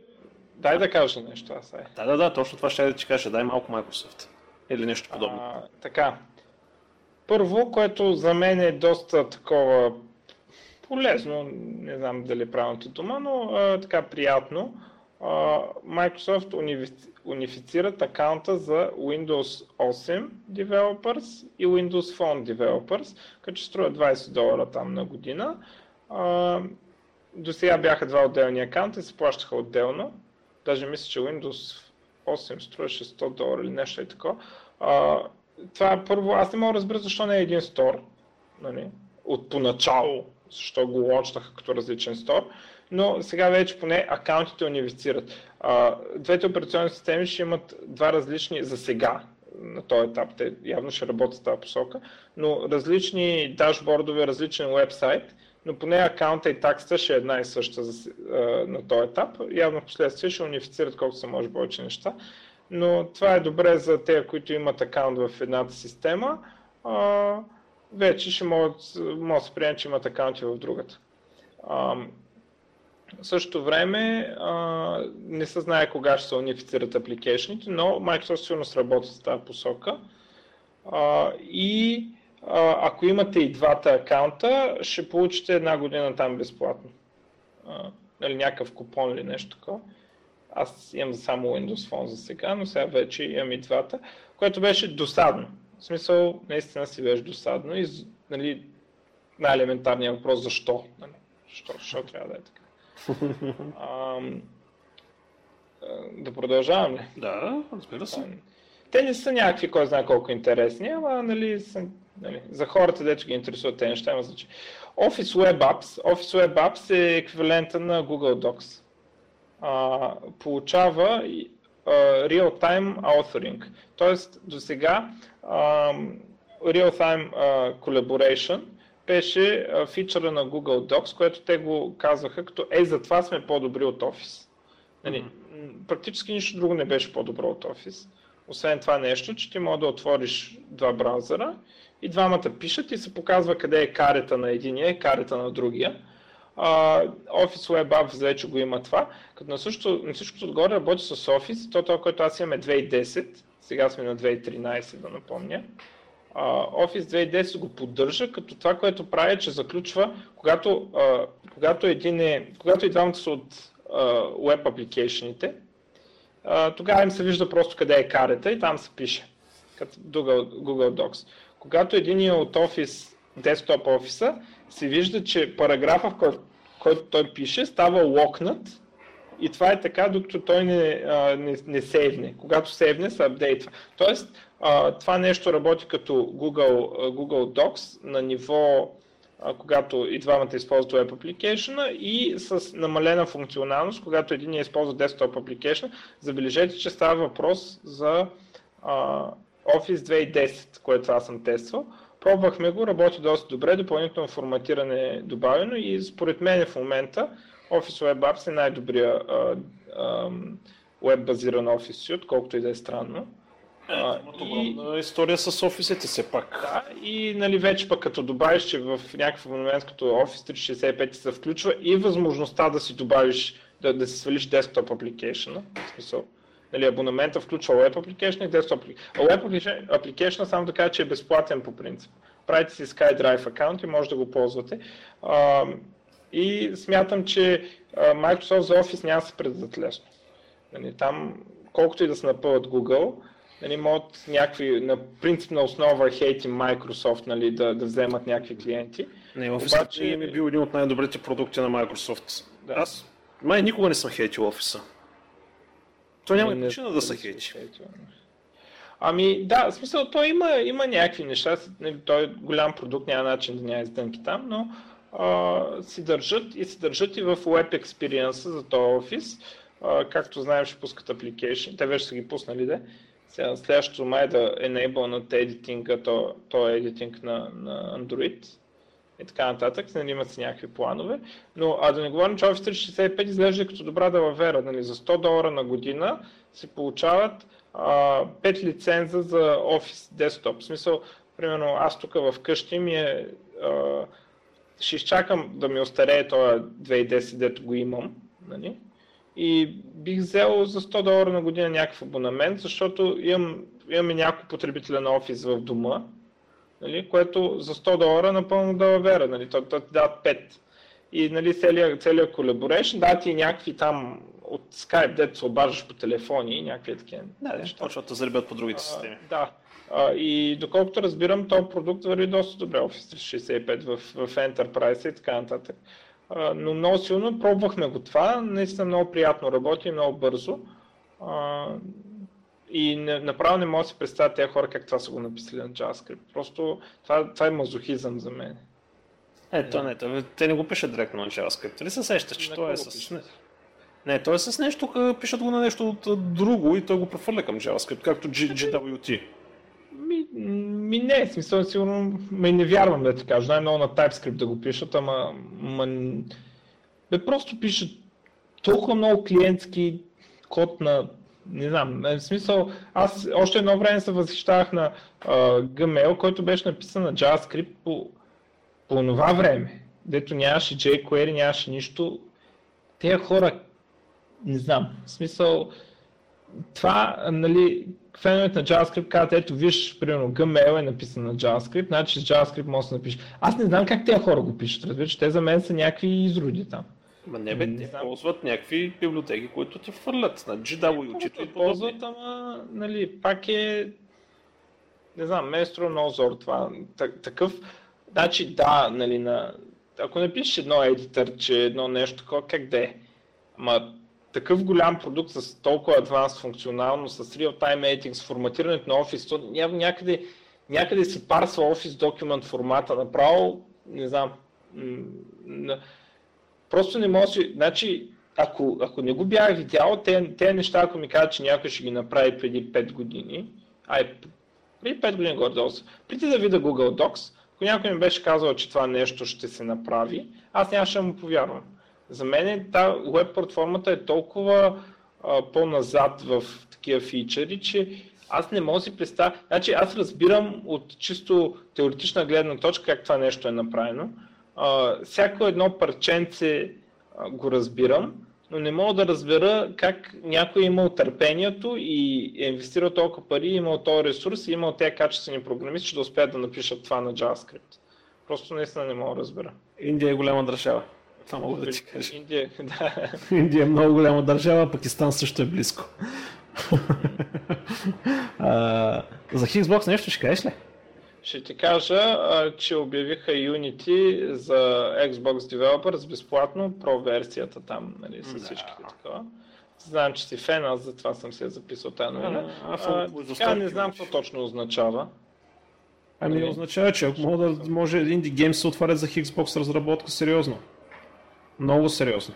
Дай да кажа нещо аз. Ай. Да, да, да, точно това ще да ти кажа. Дай малко Microsoft. Или нещо подобно. А, така. Първо, което за мен е доста такова полезно, не знам дали е правилната дума, но а, така приятно. А, Microsoft унифицират акаунта за Windows 8 Developers и Windows Phone Developers, като струва 20 долара там на година. А, до сега бяха два отделни акаунта и се плащаха отделно. Даже мисля, че Windows 8 струваше 100 долара или нещо и така. А, това е първо, аз не мога да разбера защо не е един стор. Нали? От поначало, защо го лочнаха като различен стор но сега вече поне акаунтите унифицират. А, двете операционни системи ще имат два различни за сега на този етап, те явно ще работят в тази посока, но различни дашбордове, различен вебсайт, но поне акаунта и таксата ще е една и съща за, а, на този етап. Явно в последствие ще унифицират колкото се може повече неща, но това е добре за тези, които имат акаунт в едната система. А, вече ще могат, могат да се приемат, че имат акаунти в другата. В същото време а, не се знае кога ще се унифицират апликейшните, но Microsoft сигурно сработи в тази посока. А, и а, ако имате и двата акаунта, ще получите една година там безплатно. А, нали, някакъв купон или нещо такова. Аз имам само Windows Phone за сега, но сега вече имам и двата, което беше досадно. В смисъл, наистина си беше досадно и нали, най-елементарният въпрос защо. Нали? Защо, защо трябва да е така? А, да продължавам ли? Да, разбира се. Те не са някакви, кой знае колко интересни, ама нали, са, нали, за хората, дето ги интересуват тези неща, има значение. Office Web Apps. Office Web Apps е еквивалента на Google Docs. А, получава а, real-time authoring. Тоест, до сега real-time collaboration беше фичъра на Google Docs, което те го казваха като е, затова сме по-добри от Office. Нали, mm-hmm. Практически нищо друго не беше по-добро от Office. Освен това нещо, че ти може да отвориш два браузъра и двамата пишат и се показва къде е карета на единия и карета на другия. Uh, Office Web Apps вече го има това, като на, също, на всичкото отгоре работи с Office, то това, което аз имам е 2010, сега сме на 2013 да напомня. Office 2010 го поддържа, като това, което прави, че заключва, когато, а, когато, един е, когато и двамата са от web application тогава им се вижда просто къде е карета и там се пише, като Google, Docs. Когато един е от Office, десктоп офиса, се вижда, че параграфа, в който, който той пише, става локнат и това е така, докато той не, не, не сейвне. Когато сейвне, се апдейтва. Тоест, това нещо работи като Google, Google Docs на ниво, когато и двамата използват Web Application и с намалена функционалност, когато един я използва Desktop Application. Забележете, че става въпрос за Office 2010, което аз съм тествал. пробвахме го, работи доста добре, допълнително форматиране е добавено и според мен в момента Office Web Apps е най-добрия веб-базиран офис suite, колкото и да е странно. А, и... история с офисите все пак. Да, и нали, вече пък като добавиш, че в някакъв момент като Office 365 се включва и възможността да си добавиш, да, да си свалиш desktop application, в смисъл, нали, абонамента включва Web Application и Desktop Application. Web Application, само да кажа, че е безплатен по принцип. Правите си SkyDrive аккаунт и може да го ползвате. А, и смятам, че Microsoft за Office няма да се предадат лесно. Нали, там, колкото и да се напълват Google, нали, могат някакви, на принципна основа хейти Microsoft нали, да, да вземат някакви клиенти. Не, Office Обаче... е бил един от най-добрите продукти на Microsoft. Да. Аз май никога не съм хейтил офиса. То няма не, причина да се хейти. Ами да, в смисъл, той има, има някакви неща, нали, той е голям продукт, няма начин да няма издънки там, но а, си държат и си държат и в Web Experience за този офис. А, както знаем, ще пускат application, те вече са ги пуснали, да. Сега следващото май да на едитинга, то, то е едитинг на, на Android и така нататък, нали, имат си някакви планове. Но а да не говорим, че Office 365 изглежда като добра далавера. Нали, за 100 долара на година се получават а, 5 лиценза за Office Desktop. В смисъл, примерно аз тук в къщи ми е... А, ще изчакам да ми остарее този 2010, дето го имам. Нали? И бих взел за 100 долара на година някакъв абонамент, защото имам, имаме няколко потребителя на офис в дома нали, което за 100 долара напълно да вера, нали, то, то ти дадат 5. И нали, целият, целият collaboration, да ти някакви там от Skype, дето се обаждаш по телефони и някакви такива да, неща. Почват да заребят по другите системи. А, да. А, и доколкото разбирам, този продукт върви доста добре, Office 365 в, в Enterprise и така нататък. А, но много силно пробвахме го това, наистина много приятно работи, много бързо. А, и не, направо не мога да си представя тези хора как това са го написали на JavaScript. Просто това, това е мазохизъм за мен. Ето, не, не, те не го пишат директно на JavaScript. Ли се сещаш, че това е с... Не, не, той е с нещо, пишат го на нещо от друго и той го прехвърля към JavaScript, както G, GWT. Ми, ми не, смисъл сигурно, ме не вярвам да ти кажа. Най-много на TypeScript да го пишат, ама... ма, бе, просто пишат толкова много клиентски код на не знам, е, в смисъл, аз още едно време се възхищавах на uh, Gmail, който беше написан на JavaScript по, по това време, дето нямаше jQuery, нямаше нищо. Те хора, не знам, в смисъл, това, нали, феновете на JavaScript казват, ето виж, примерно Gmail е написан на JavaScript, значи с JavaScript може да се напише. Аз не знам как тези хора го пишат, разбира, че те за мен са някакви изроди там. Ма не бе, те ползват някакви библиотеки, които ти фърлят на GWT. Те ползват, ама, нали, пак е, не знам, ме е струва много зор това. Такъв, значи да, нали, на, ако напишеш едно едитър, че едно нещо такова, как да е? Ама такъв голям продукт с толкова адванс функционално, с real-time editing, с форматирането на офис, то някъде, някъде си парсва офис документ формата, направо, не знам, Просто не може, значи, ако, ако не го бях видял, те, те неща, ако ми кажат, че някой ще ги направи преди 5 години, ай, преди 5 години горе преди да видя Google Docs, ако някой ми беше казал, че това нещо ще се направи, аз нямаше да му повярвам. За мен та веб платформата е толкова а, по-назад в такива фичери, че аз не мога да си представя. Значи аз разбирам от чисто теоретична гледна точка как това нещо е направено, а, всяко едно парченце а, го разбирам, но не мога да разбера как някой е имал търпението и е инвестирал толкова пари, е имал този ресурс и е имал тези качествени програмисти, че да успеят да напишат това на JavaScript. Просто наистина не мога да разбера. Индия е голяма държава. Това мога да ти кажа. Индия, *laughs* да. Индия е много голяма държава, Пакистан също е близко. а, за Xbox нещо ще кажеш ли? Ще ти кажа, че обявиха Unity за Xbox Developers безплатно, про версията там, нали, с всичките такова. Знам, че си фен, аз затова съм се записал тази новина. Сега не знам какво точно означава. Ами нали? означава, че ако може, да, може Indie Games се отварят за Xbox разработка сериозно. Много сериозно.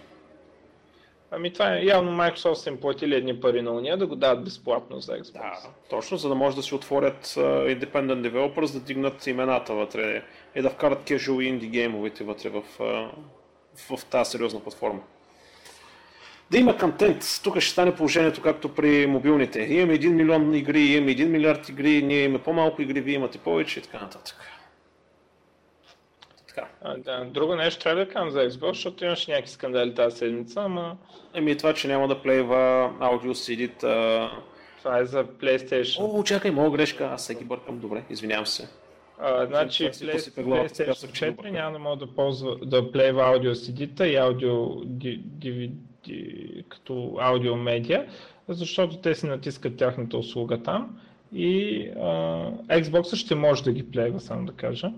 Ами това е явно Microsoft са им платили едни пари на уния да го дадат безплатно за Xbox. Да, точно, за да може да си отворят uh, Independent Developers, да дигнат имената вътре и да вкарат casual и инди геймовете вътре в, uh, в, в тази сериозна платформа. Да има контент. Тук ще стане положението както при мобилните. Имаме 1 милион игри, имаме 1 милиард игри, ние имаме по-малко игри, вие имате повече и така нататък. Така. А, да. Друго нещо трябва да кажем за Xbox, защото имаше някакви скандали тази седмица, ама... Еми това, че няма да плейва аудио CD. А... Това е за PlayStation. О, чакай, моя грешка, аз се ги бъркам, добре, извинявам се. А, значи PlayStation 4 няма да мога да ползва, да плейва аудио CD-та и аудио DVD като аудио медиа, защото те си натискат тяхната услуга там и а, Xbox ще може да ги плейва, само да кажа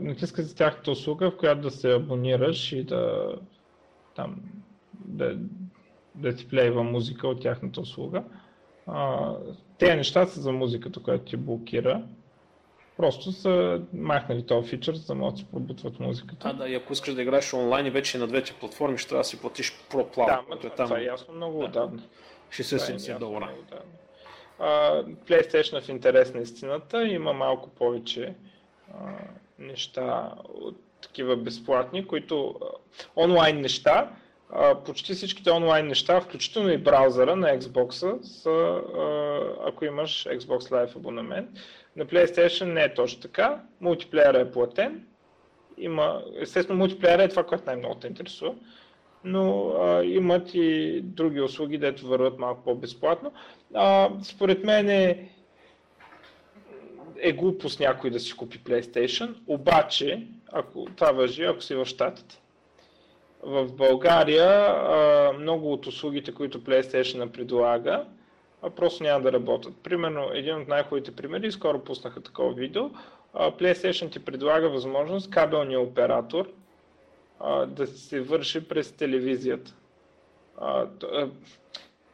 натискате с тяхната услуга, в която да се абонираш и да, там, да, да ти плейва музика от тяхната услуга. А, те неща са за музиката, която ти блокира. Просто са махнали този фичър, за да могат да се пробутват музиката. А, да, и ако искаш да играеш онлайн и вече на двете платформи, ще трябва да си платиш Pro Plan. Да, това, е там... това е ясно много да. отдавна. 60 е долара. PlayStation в интерес на истината има малко повече неща, такива безплатни, които онлайн неща, почти всичките онлайн неща, включително и браузъра на Xbox, са, ако имаш Xbox Live абонамент. На PlayStation не е точно така. Мултиплеера е платен. Има, естествено, мултиплеера е това, което най-много те интересува. Но а, имат и други услуги, дето върват малко по-безплатно. А, според мен е, е глупост някой да си купи PlayStation, обаче, ако това въжи, ако си в Штатите. В България много от услугите, които PlayStation предлага, просто няма да работят. Примерно, един от най-хубавите примери, скоро пуснаха такова видео, PlayStation ти предлага възможност кабелния оператор да се върши през телевизията.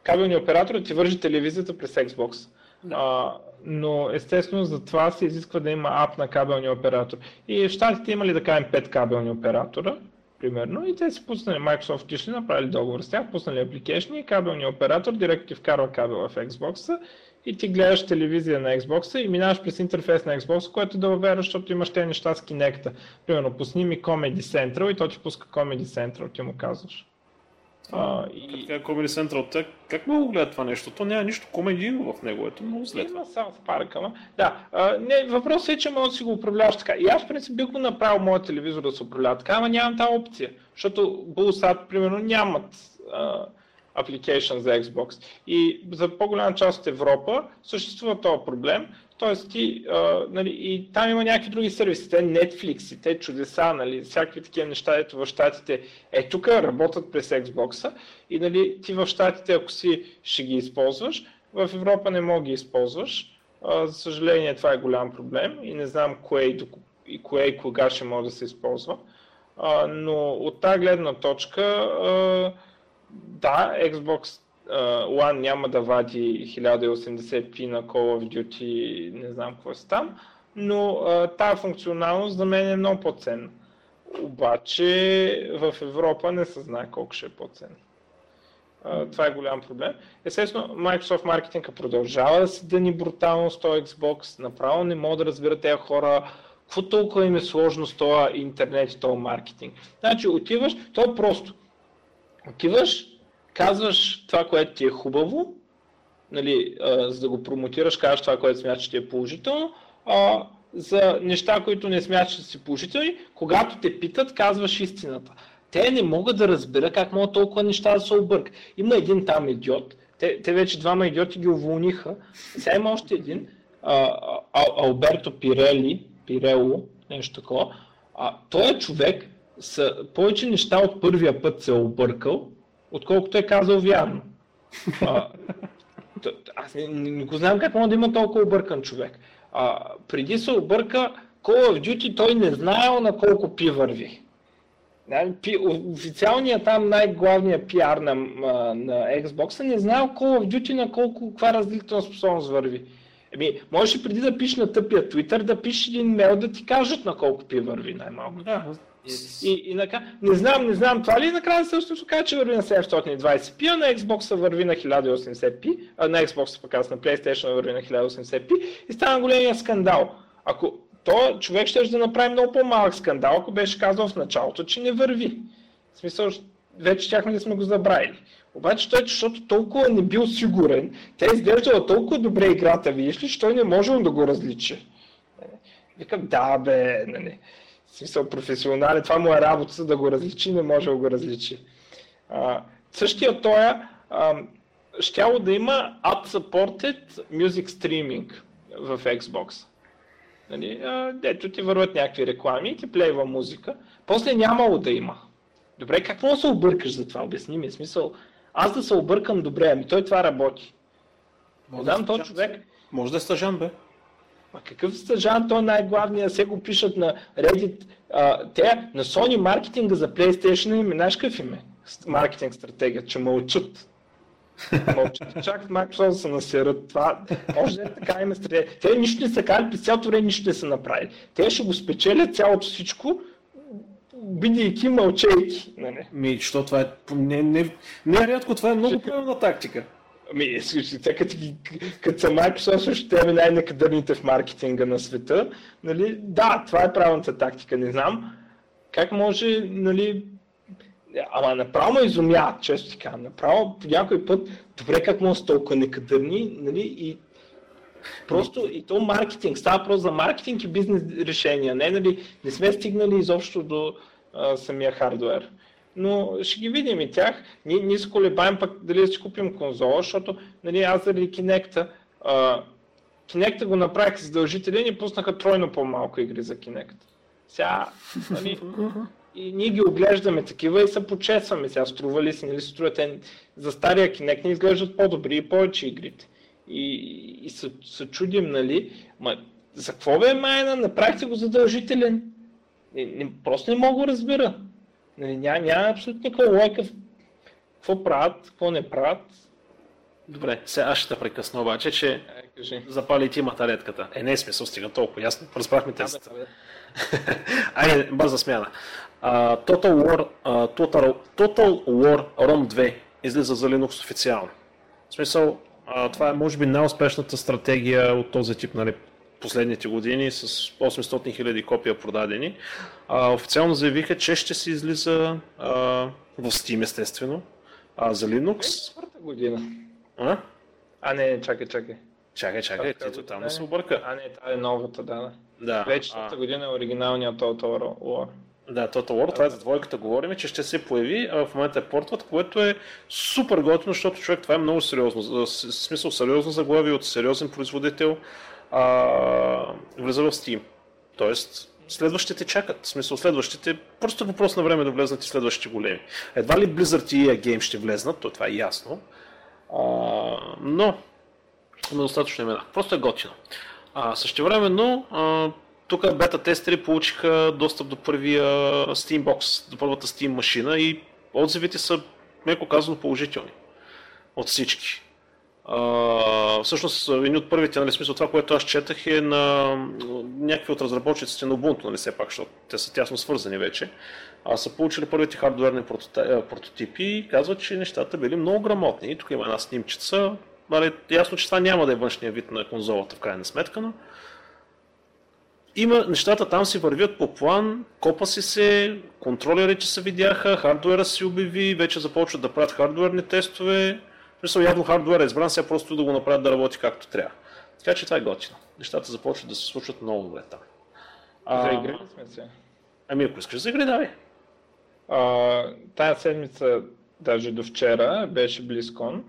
Кабелният оператор ти вържи телевизията през Xbox. Да. А, но естествено за това се изисква да има ап на кабелния оператор. И в щатите имали да кажем 5 кабелни оператора, примерно, и те си пуснали, Microsoft тишли, направили договор с тях, пуснали апликейшн и кабелния оператор директно ти вкарва кабела в Xbox и ти гледаш телевизия на Xbox и минаваш през интерфейс на Xbox, което да въвера, защото имаш тези неща с Kinect. Примерно, пусни ми Comedy Central и то ти пуска Comedy Central, ти му казваш. А, и... Как Comedy Central, те, как много гледат това нещо? То няма нищо комедийно в него, ето много зле. Има само в парка, ма. Да, а, не, въпросът е, че може да си го управляваш така. И аз, в принцип, бих го направил моят телевизор да се управлява така, ама нямам тази опция. Защото Bullsat, примерно, нямат а, application за Xbox. И за по-голяма част от Европа съществува този проблем, Тоест ти, а, нали, и там има някакви други сервиси, те Netflix, и те чудеса, нали, всякакви такива неща, ето в Штатите, е тук работят през Xbox и нали, ти в Штатите, ако си ще ги използваш, в Европа не мога ги използваш. А, за съжаление това е голям проблем и не знам кое и, и кое и кога ще може да се използва. А, но от тази гледна точка, а, да, Xbox One няма да вади 1080p на Call of Duty, не знам какво е там, но тази функционалност за мен е много по-ценна. Обаче в Европа не се знае колко ще е по-ценна. Това е голям проблем. Естествено, Microsoft маркетинга продължава да се дъни брутално с този Xbox. Направо не мога да разбира тези хора какво толкова им е сложно с този интернет и този маркетинг. Значи отиваш, то е просто. Отиваш, казваш това, което ти е хубаво, нали, а, за да го промотираш, казваш това, което смяташ, че ти е положително, а, за неща, които не смяташ, че си положителни, когато те питат, казваш истината. Те не могат да разберат как могат толкова неща да се обърк. Има един там идиот, те, те вече двама идиоти ги уволниха. Сега има още един, а, а, Алберто Пирели, Пирело, нещо такова. А, той е човек, с повече неща от първия път се е объркал, отколкото е казал вярно. А, *laughs* аз не, не го знам как може да има толкова объркан човек. А, преди се обърка Call of Duty, той не знаел на колко пи върви. Официалният там най-главният пиар на, на Xbox не знаел Call of Duty на колко, каква разделителна способност върви. Еми, можеш преди да пишеш на тъпия Twitter, да пишеш един мейл да ти кажат на колко пи върви най-малко. Да, И, и, и нака... Не знам, не знам, това ли е накрая също ще кажа, че върви на 720p, а на Xbox върви на 1080p, а на Xbox пък аз на PlayStation върви на 1080p и стана големия скандал. Ако то човек ще да направи много по-малък скандал, ако беше казал в началото, че не върви. В смисъл, вече щяхме да сме го забравили. Обаче той, защото толкова не бил сигурен, тя изглеждала толкова добре играта, видиш ли, че той не можел да го различи. Викам, да бе, нали. В смисъл професионален, това му е работа да го различи, не може да го различи. А, същия той щяло да има ad-supported music streaming в Xbox. Нали, а, дето ти върват някакви реклами и ти плейва музика. После нямало да има. Добре, как може да се объркаш за това? Обясни ми. Смисъл, аз да се объркам добре, ами той това работи. Може да, този човек. Може да е стъжан, бе. Ма какъв стъжан, той е най-главният, се го пишат на Reddit. А, те на Sony маркетинга за PlayStation им, знаеш какъв им е? Маркетинг стратегия, че мълчат. *laughs* Мълчат, чак Microsoft да се насерат. Това може да е така има стратегия. Те нищо не са казали, през цялото време нищо не са направили. Те ще го спечелят цялото всичко, бидейки мълчейки. Нали? Ми, що това е... Не, не, не е рядко, това е много правилна тактика. Ами, сега като, като са Microsoft, ще те най-некадърните в маркетинга на света, нали, да, това е правилната тактика, не знам. Как може, нали, ама направо ме изумя, често така, направо по някой път, добре как може толкова некадърни, нали, и Просто и то маркетинг, става просто за маркетинг и бизнес решения, не, нали, не сме стигнали изобщо до а, самия хардвер но ще ги видим и тях. Ние, ние се колебаем пък дали да си купим конзола, защото нали, аз заради Kinect, а, го направих задължителен и пуснаха тройно по-малко игри за Kinect. Сега, нали, и ние ги оглеждаме такива и се почесваме. Сега струва ли си, нали струва те за стария Kinect не изглеждат по-добри и повече игрите. И, и се, се чудим, нали, ма за какво бе майна, направихте го задължителен. Не, не, просто не мога да разбера. Нали, няма, няма абсолютно никаква лойка в какво правят, какво не правят. Добре, сега аз ще те прекъсна обаче, че е, запали ти матаретката. Е, не е смисъл, стига толкова ясно. Разбрахме тезата. *laughs* Айде, бърза смяна. Uh, Total, War, uh, Total, Total War Rome 2 излиза за Linux официално. В смисъл, uh, това е може би най-успешната стратегия от този тип нали, последните години с 800 000 копия продадени. А, официално заявиха, че ще се излиза а, в Steam естествено, а, за Linux. Четвърта година. А? А не, чакай, чакай. Чакай, чакай, ти тотално се обърка. А не, това е новата, да. Да. Вече а... година е оригиналният Total War. Да, Total War, това е за двойката говорим, че ще се появи, а в момента е портват, което е супер готино, защото човек това е много сериозно. В смисъл сериозно заглавие от сериозен производител а, влиза в Steam. Тоест, следващите чакат. В смисъл, следващите, просто въпрос на време да влезнат и следващите големи. Едва ли Blizzard и EA Game ще влезнат, то това е ясно. А, но, има достатъчно имена. Просто е готино. А, същевременно, а, тук бета тестери получиха достъп до първия Steambox, до първата Steam машина и отзивите са, меко казано, положителни от всички. Всъщност, едни от първите, нали, смисъл това, което аз четах е на някакви от разработчиците на Ubuntu, нали, все пак, защото те са тясно свързани вече. А са получили първите хардуерни прототипи и казват, че нещата били много грамотни. И тук има една снимчица. Нали, ясно, че това няма да е външния вид на конзолата в крайна сметка, но има, нещата там си вървят по план, копа си се, контролерите се видяха, хардуера си обяви, вече започват да правят хардуерни тестове, Мисля, явно хардуер е избран, сега просто да го направят да работи както трябва. Така че това е готино. Нещата започват да се случват много добре там. А, за игри сме се? Ами ако искаш за игри, давай. А, тая седмица, даже до вчера, беше BlizzCon.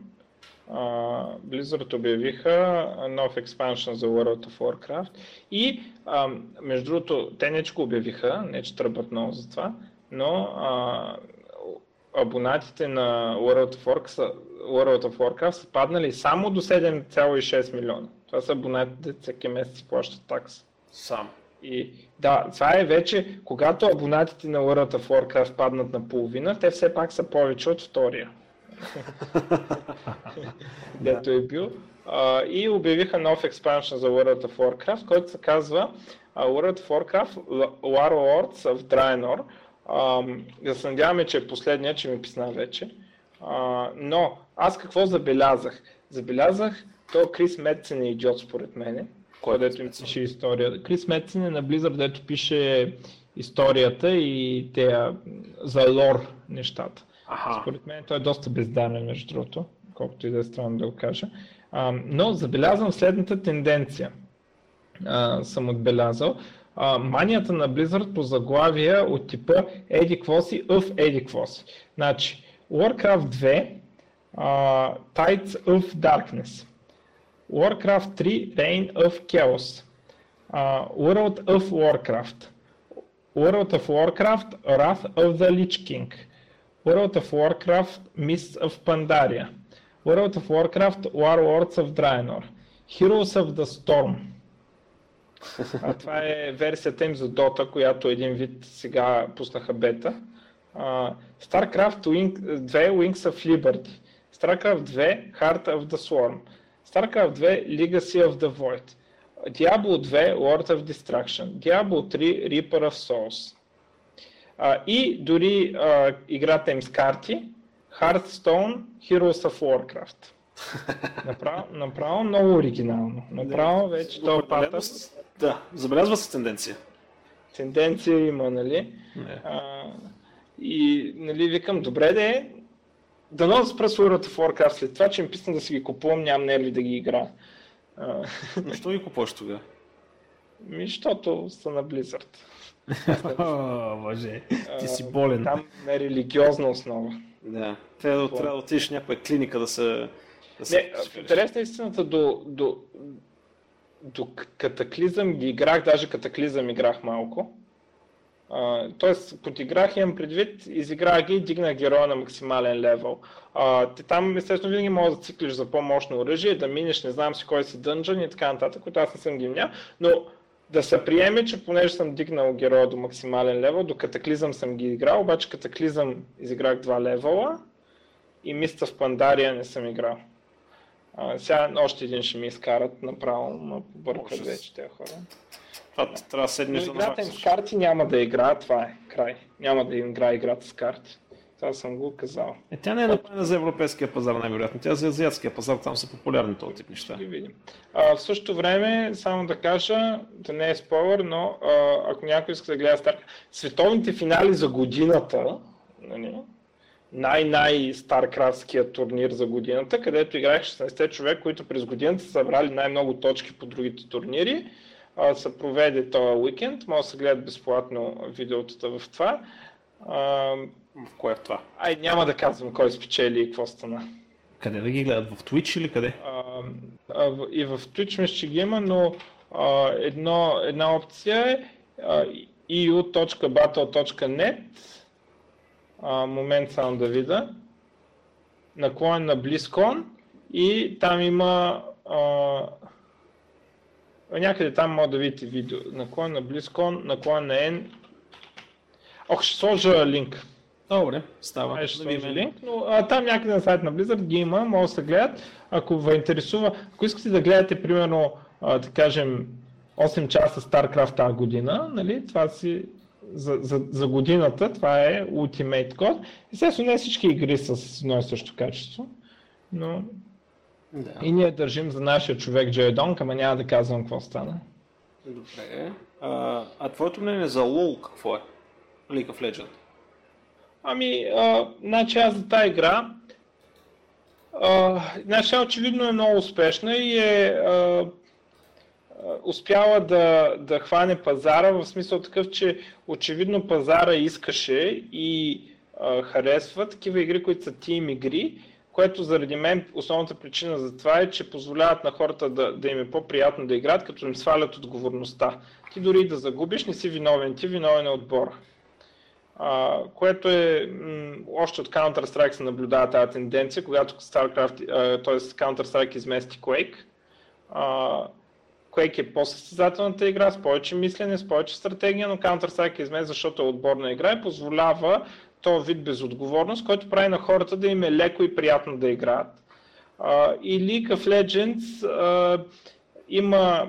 Uh, Blizzard обявиха нов експаншн за World of Warcraft и uh, между другото, те не че го обявиха, не че тръбат много за това, но uh, абонатите на World of, Warcraft, World of Warcraft са паднали само до 7,6 милиона. Това са абонатите, всеки месец плащат такса. Сам. И да, това е вече, когато абонатите на World of Warcraft паднат на половина, те все пак са повече от втория. *laughs* Дето е бил. Uh, и обявиха нов експаншн за World of Warcraft, който се казва uh, World of Warcraft Warlords of Draenor. Uh, да се надяваме, че е последния, че ми писна вече. Но аз какво забелязах? Забелязах, то Крис Медсен е идиот според мен, който дето им пише история. Крис Медсен е на Blizzard, дето пише историята и те за лор нещата. Аха. Според мен той е доста бездарен, между другото, колкото и да е странно да го кажа. А, но забелязвам следната тенденция. А, съм отбелязал. А, манията на Blizzard по заглавия от типа Еди Квоси, of Еди Квоси. Значи, Warcraft 2, uh, Tides of Darkness, Warcraft 3, Reign of Chaos, uh, World of Warcraft, World of Warcraft, Wrath of the Lich King, World of Warcraft, Mists of Pandaria, World of Warcraft, Warlords of Draenor, Heroes of the Storm. *laughs* А това е версията им за Dota, която един вид сега пуснаха бета. Uh, StarCraft 2 Wings of Liberty, StarCraft 2 Heart of the Swarm, StarCraft 2 Legacy of the Void, Diablo 2 Lord of Destruction, Diablo 3 Reaper of Souls. А, и дори а, играта им с карти, Hearthstone Heroes of Warcraft. *laughs* Направо, направо много оригинално. Направо вече това пата. Да, забелязва се тенденция. Тенденция има, нали? А, и нали, викам, добре де, дано да спра World of Warcraft след това, че им писна да си ги купувам, нямам нерви да ги игра. Защо *laughs* ги купуваш тогава? Ми, защото са на Blizzard. *laughs* Боже, ти си болен. Там на религиозна основа. Да, трябва да, трябва да отидеш в някоя клиника да се... Да се не, интересна истината до, до, до катаклизъм ги играх, даже катаклизъм играх малко. Uh, тоест, подиграх имам предвид, изиграх ги и дигнах героя на максимален левел. Uh, ти там, естествено, винаги можеш да циклиш за по-мощно оръжие, да минеш, не знам си кой си дънжън и така нататък, които аз не съм ги мня, но да се приеме, че понеже съм дигнал героя до максимален левел, до катаклизъм съм ги играл, обаче катаклизъм изиграх два левела и миста в Пандария не съм играл. Uh, сега още един ще ми изкарат направо, но бъркат вече тези хора. Това трябва да седнеш да Играта им с карти няма да игра, това е край. Няма да игра играта с карти. Това съм го казал. Е, тя не е направена за европейския пазар, най-вероятно. Тя е за азиатския пазар, там са популярни този тип неща. Ще видим. А, в същото време, само да кажа, да не е спойлер, но а, ако някой иска да гледа стар... Световните финали за годината, нали, най-най-старкрафтския турнир за годината, където играех 16 човек, които през годината са събрали най-много точки по другите турнири се проведе този уикенд. Може да се гледат безплатно видеотата в това. А, в кое е в това? Ай, няма да казвам кой спечели и какво стана. Къде да ги гледат? В Twitch или къде? А, а, и в Twitch мисля, че ги има, но а, едно, една опция е а, eu.battle.net а, момент само да видя наклон на BlizzCon и там има а, Някъде там може да видите видео. Наклон на BlizzCon, наклон на N. Ох, ще сложа линк. Добре, става. Ще да сложа линк, но а, там някъде на сайт на Blizzard ги има, може да се гледат. Ако ви интересува, ако искате да гледате примерно, а, да кажем, 8 часа StarCraft тази година, нали, това си за, за, за годината, това е Ultimate Code. Естествено, не всички игри с едно и също качество, но да. И ние държим за нашия човек Джей Донк, ама няма да казвам какво стана. Добре. А, а твоето мнение за LoL какво е? League of Legends? Ами, а, значи аз за тази игра, а, значи очевидно е много успешна и е а, успяла да, да хване пазара, в смисъл такъв, че очевидно пазара искаше и а, харесва такива игри, които са тим игри което заради мен основната причина за това е, че позволяват на хората да, да им е по-приятно да играят, като им свалят отговорността. Ти дори да загубиш, не си виновен, ти виновен е отбора. А, което е, м- още от Counter-Strike се наблюдава тази тенденция, когато StarCraft, т.е. Counter-Strike измести Quake. А, Quake е по-състезателната игра, с повече мислене, с повече стратегия, но Counter-Strike е защото е отборна игра и позволява този вид безотговорност, който прави на хората да им е леко и приятно да играят. Uh, и League of Legends има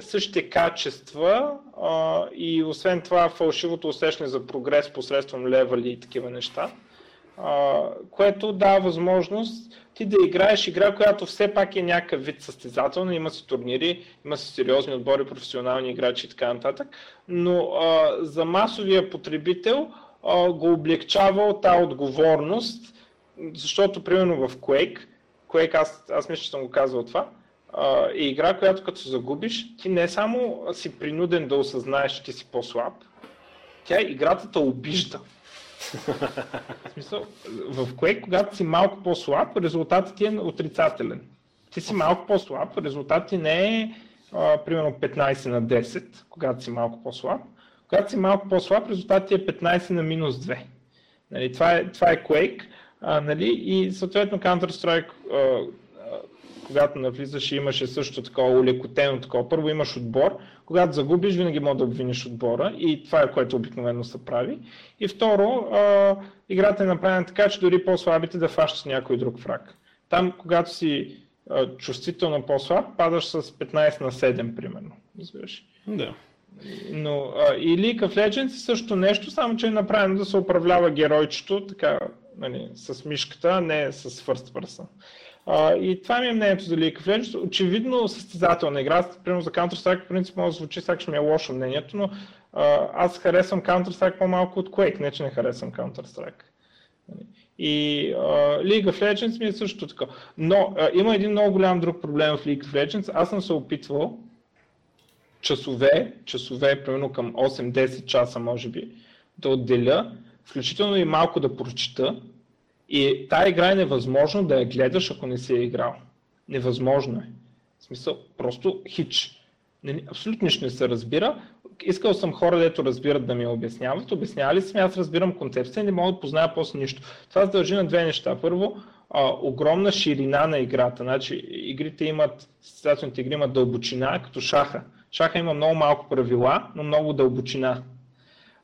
същите качества а, и освен това фалшивото усещане за прогрес посредством левали и такива неща, а, което дава възможност ти да играеш игра, която все пак е някакъв вид състезателна, има си турнири, има си сериозни отбори, професионални играчи и така нататък, но а, за масовия потребител го облегчава тази отговорност, защото примерно в Quake, Quake аз, аз мисля, че съм го казал това, е игра, която като се загубиш, ти не само си принуден да осъзнаеш, че ти си по-слаб, тя играта те обижда. в смисъл, в Quake, когато си малко по-слаб, резултатът ти е отрицателен. Ти си малко по-слаб, резултатът ти не е а, примерно 15 на 10, когато си малко по-слаб. Когато си малко по-слаб, резултатът е 15 на минус 2. Нали, това, е, това е Quake. А, нали, и съответно Counter-Strike а, когато навлизаш имаше също такова улекотено такова. Първо имаш отбор, когато загубиш, винаги може да обвиниш отбора и това е което обикновено се прави. И второ, а, играта е направена така, че дори по-слабите да фащат някой друг враг. Там, когато си а, чувствително по-слаб, падаш с 15 на 7, примерно. Разбираш? Да. Но а, и League of Legends е също нещо, само че е направено да се управлява геройчето така, нали, с мишката, а не с first person. А, и това ми е мнението за League of Legends. Очевидно състезателна игра. Примерно за Counter-Strike, в принцип, може да звучи сега, ми е лошо мнението, но а, аз харесвам Counter-Strike по-малко от Quake, не че не харесвам Counter-Strike. И uh, League of Legends ми е също така. Но uh, има един много голям друг проблем в League of Legends. Аз съм се опитвал часове, часове, примерно към 8-10 часа може би, да отделя, включително и малко да прочита, и тая игра е невъзможно да я гледаш, ако не си я играл. Невъзможно е. В смисъл, просто хич. Абсолютно нищо не се разбира. Искал съм хора, дето разбират да ми обясняват. Обяснявали съм, аз разбирам концепция и не мога да позная после нищо. Това се дължи на две неща. Първо, а, огромна ширина на играта. Значи, игрите имат, състезателните игри имат дълбочина, като шаха. Шаха има много малко правила, но много дълбочина.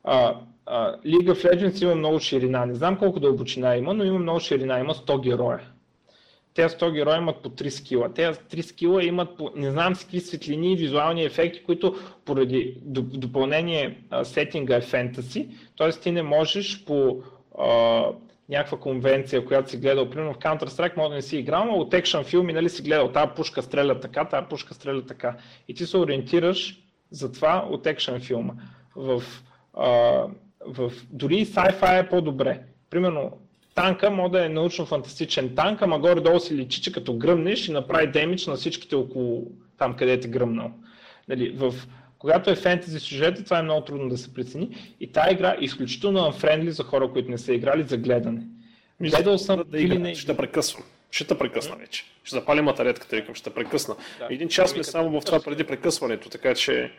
А, Uh, League of Legends има много ширина. Не знам колко дълбочина има, но има много ширина. Има 100 героя. Те 100 героя имат по 3 скила. Те 3 скила имат по не знам с какви светлини и визуални ефекти, които поради допълнение сетинга е фентаси. Т.е. ти не можеш по а, някаква конвенция, която си гледал, примерно в Counter-Strike, може да не си играл, но от екшен филми нали си гледал, тази пушка стреля така, тази пушка стреля така. И ти се ориентираш за това от екшен филма. В а, в, дори sci-fi е по-добре. Примерно, танка може да е научно-фантастичен танк, ама горе-долу си личи, че като гръмнеш и направи демидж на всичките около там, където е гръмнал. Нали, в, когато е фентези сюжет, това е много трудно да се прецени. И тази игра е изключително unfriendly за хора, които не са играли за гледане. Гледал съм да, или не. Ще прекъсвам. Ще те прекъсна вече. Ще запалим батаретката, викам, ще прекъсна. Да. Един час ми само в това преди прекъсването, така че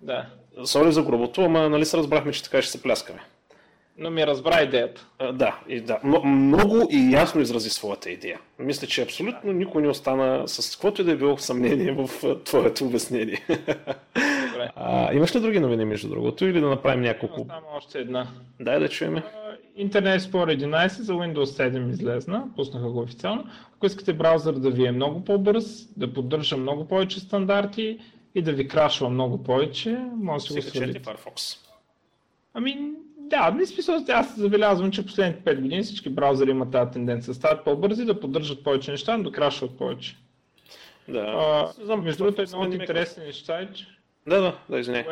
да. Сори за грубото, ама нали се разбрахме, че така ще се пляскаме. Но ми разбра идеята. А, да, и да. Но, много и ясно изрази своята идея. Мисля, че абсолютно никой не остана с каквото и да е било съмнение в твоето обяснение. Добре. А, имаш ли други новини, между другото, или да направим няколко? Само още една. Дай да чуем. Internet Explorer 11 за Windows 7 излезна, пуснаха го официално. Ако искате браузър да ви е много по-бърз, да поддържа много повече стандарти, и да ви крашва много повече, може да си го свалите. Firefox. Ами, да, не смисъл, аз забелязвам, че последните 5 години всички браузъри имат тази тенденция. Стават по-бързи, да поддържат повече неща, но да крашват повече. Да. А, знам, между другото, едно от интересни неща е, че... Да, да, да, извиня.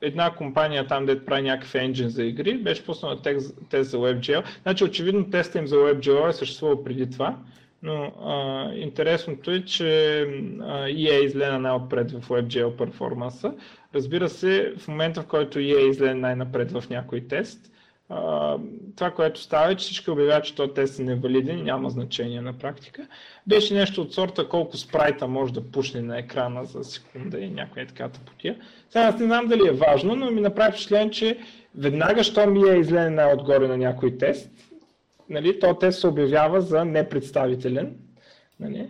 Една компания там, дето прави някакъв енджин за игри, беше пуснала тест, тест за WebGL. Значи, очевидно, теста им за WebGL е съществувал преди това но а, интересното е, че а, EA излезе най-отпред в WebGL перформанса. Разбира се, в момента в който EA излезе най-напред в някой тест, а, това, което става е, че всички обявяват, че този тест е невалиден и няма значение на практика. Беше нещо от сорта колко спрайта може да пушне на екрана за секунда и някоя така потия. Сега аз не знам дали е важно, но ми направи впечатление, че веднага, щом EA излезе най-отгоре на някой тест, нали, то тест се обявява за непредставителен. Нали.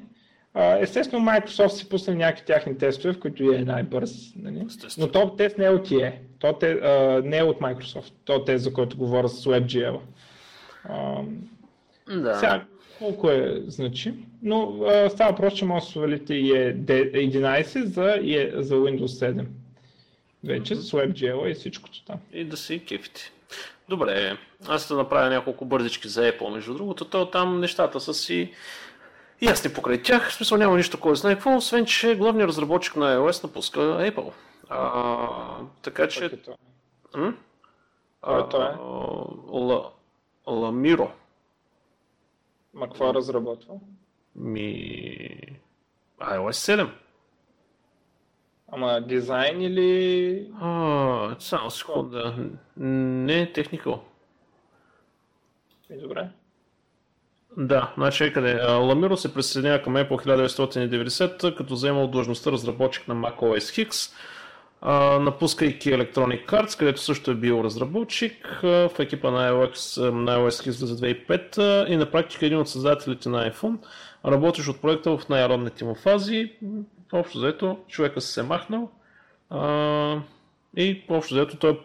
Естествено, Microsoft си пусне някакви тяхни тестове, в които е най-бърз. Нали? Но то тест не е от EA. То те, а, не е от Microsoft. То тест, за който говоря с WebGL. да. Сега, колко е значи, но а, става въпрос, че може да свалите и е 11 за, е, за Windows 7. Вече mm-hmm. с WebGL и всичкото там. И да си кефите. Добре, аз да направя няколко бързички за Apple, между другото, то там нещата са си ясни покрай тях, в смисъл няма нищо кой знае какво, освен че главният разработчик на iOS напуска Apple. А, така че... Е Кой е той? Ламиро. Ма какво разработва? Ми... iOS 7. Ама дизайн или... А, само секунда. Не техникал. И добре. Да, значи къде? Ламиро се присъединява към Apple 1990, като заемал длъжността разработчик на macOS X, напускайки Electronic Arts, където също е бил разработчик в екипа на iOS, на iOS X за 2005 и на практика един от създателите на iPhone, работиш от проекта в най-родните му фази. Общо заето, човека се е махнал и общо заето той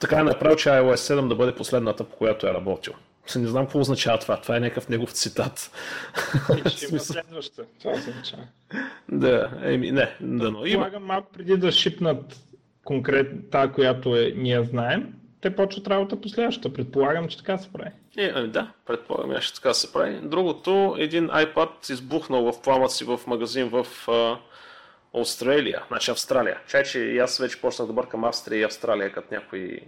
така е направил, че iOS 7 да бъде последната, по която е работил. Не знам какво означава това. Това е някакъв негов цитат. ще *laughs* има следваща. Това означава. Да, еми, не, да, но има. Предполагам малко преди да шипнат конкретно тази, която е, ние знаем, те почват работа по следващата. Предполагам, че така се прави. Е, ами да, предполагам, че така се прави. Другото, един iPad избухнал в пламъци в магазин в Австралия, значи Австралия. Чай, че и аз вече почнах да бъркам Австрия и Австралия като някои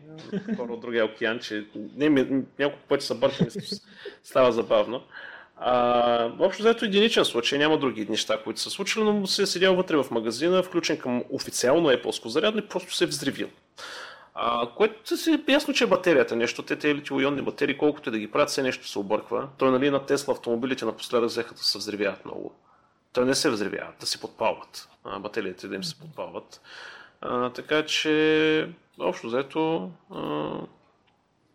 хора от другия океан, че не, ми, няколко пъти са бъркани, става забавно. А, общо взето единичен случай, няма други неща, които са случили, но се е седял вътре в магазина, включен към официално Apple зарядно и просто се е взривил. А, което си е ясно, че е батерията нещо, те те литиоионни батерии, колкото и да ги правят, все нещо се обърква. Той нали на Тесла автомобилите напоследък взеха да се взривяват много. Той не се взривяват, да се подпалват. А, батериите да им се подпалват. А, така че, общо взето,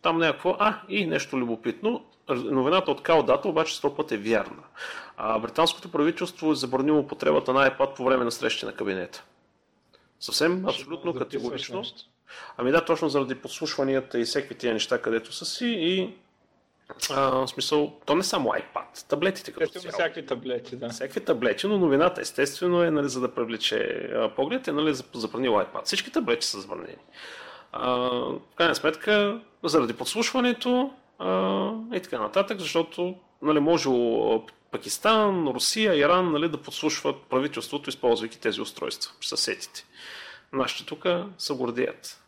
там някакво... А, и нещо любопитно. Новината от Као Дата обаче сто път е вярна. А, британското правителство е забранило употребата на iPad по време на срещи на кабинета. Съвсем, абсолютно категорично. Ами да, точно заради подслушванията и всеки тия неща, където са си и а, в смисъл, то не само iPad, таблетите като цяло. всякакви таблети, да. Всякакви таблети, но новината естествено е, нали, за да привлече поглед, е нали, забранил iPad. Всички таблети са забранени. А, в крайна сметка, заради подслушването а, и така нататък, защото нали, може Пакистан, Русия, Иран нали, да подслушват правителството, използвайки тези устройства, съседите. Нашите тук са гордеят.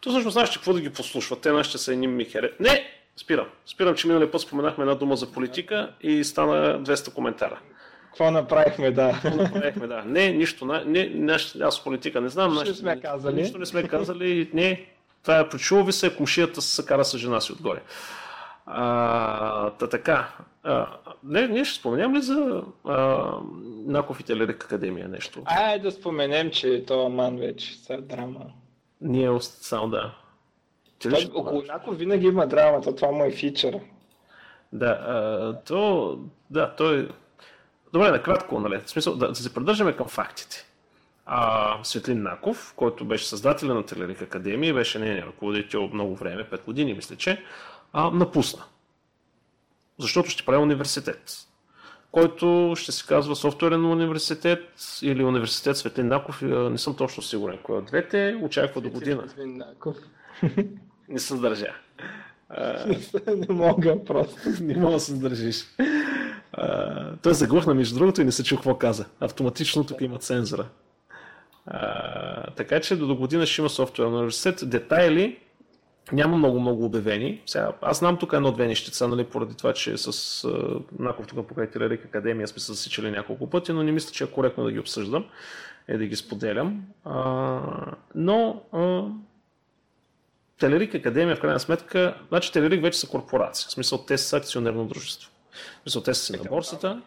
То всъщност знаеш какво да ги послушват. Те нашите са едни михере. Не! Спирам. Спирам, че миналия път споменахме една дума за политика и стана 200 коментара. Какво направихме, да. Какво направихме, да. Не, нищо. Не, не, аз политика не знам. Нищо не сме казали. Нищо не сме казали. Не, това е прочува ви се, кумшията се кара с жена си отгоре. А, та така. А, не, ние ще споменем ли за а, Наков и Телерик Академия нещо? Ай да споменем, че то ман вече са драма. Ние само да. Той, около Наков винаги има драмата, това му е фичър. Да, а, то, да, той... Добре, накратко, нали? В смисъл, да, да се придържаме към фактите. А, Светлин Наков, който беше създател на Телерик Академия, беше нейният ръководител много време, 5 години, мисля, че, а, напусна. Защото ще прави университет, който ще се казва софтуерен университет или университет Светлин Наков, не съм точно сигурен кой от двете, очаква до година. Светлин Наков. Не се сдържа. *laughs* не мога просто. не мога да се сдържиш. той заглъхна между другото и не се чу какво каза. Автоматично тук има цензура. А, така че до година ще има софтуерен университет. Детайли няма много-много обявени. Сега, аз знам тук едно-две нещица, нали, поради това, че с uh, Наков тук покрай Телерик Академия сме се засичали няколко пъти, но не мисля, че е коректно да ги обсъждам и да ги споделям. А, но а, Телерик Академия в крайна сметка, значи Телерик вече са корпорация, в смисъл те са акционерно дружество. В смисъл те са си на борсата,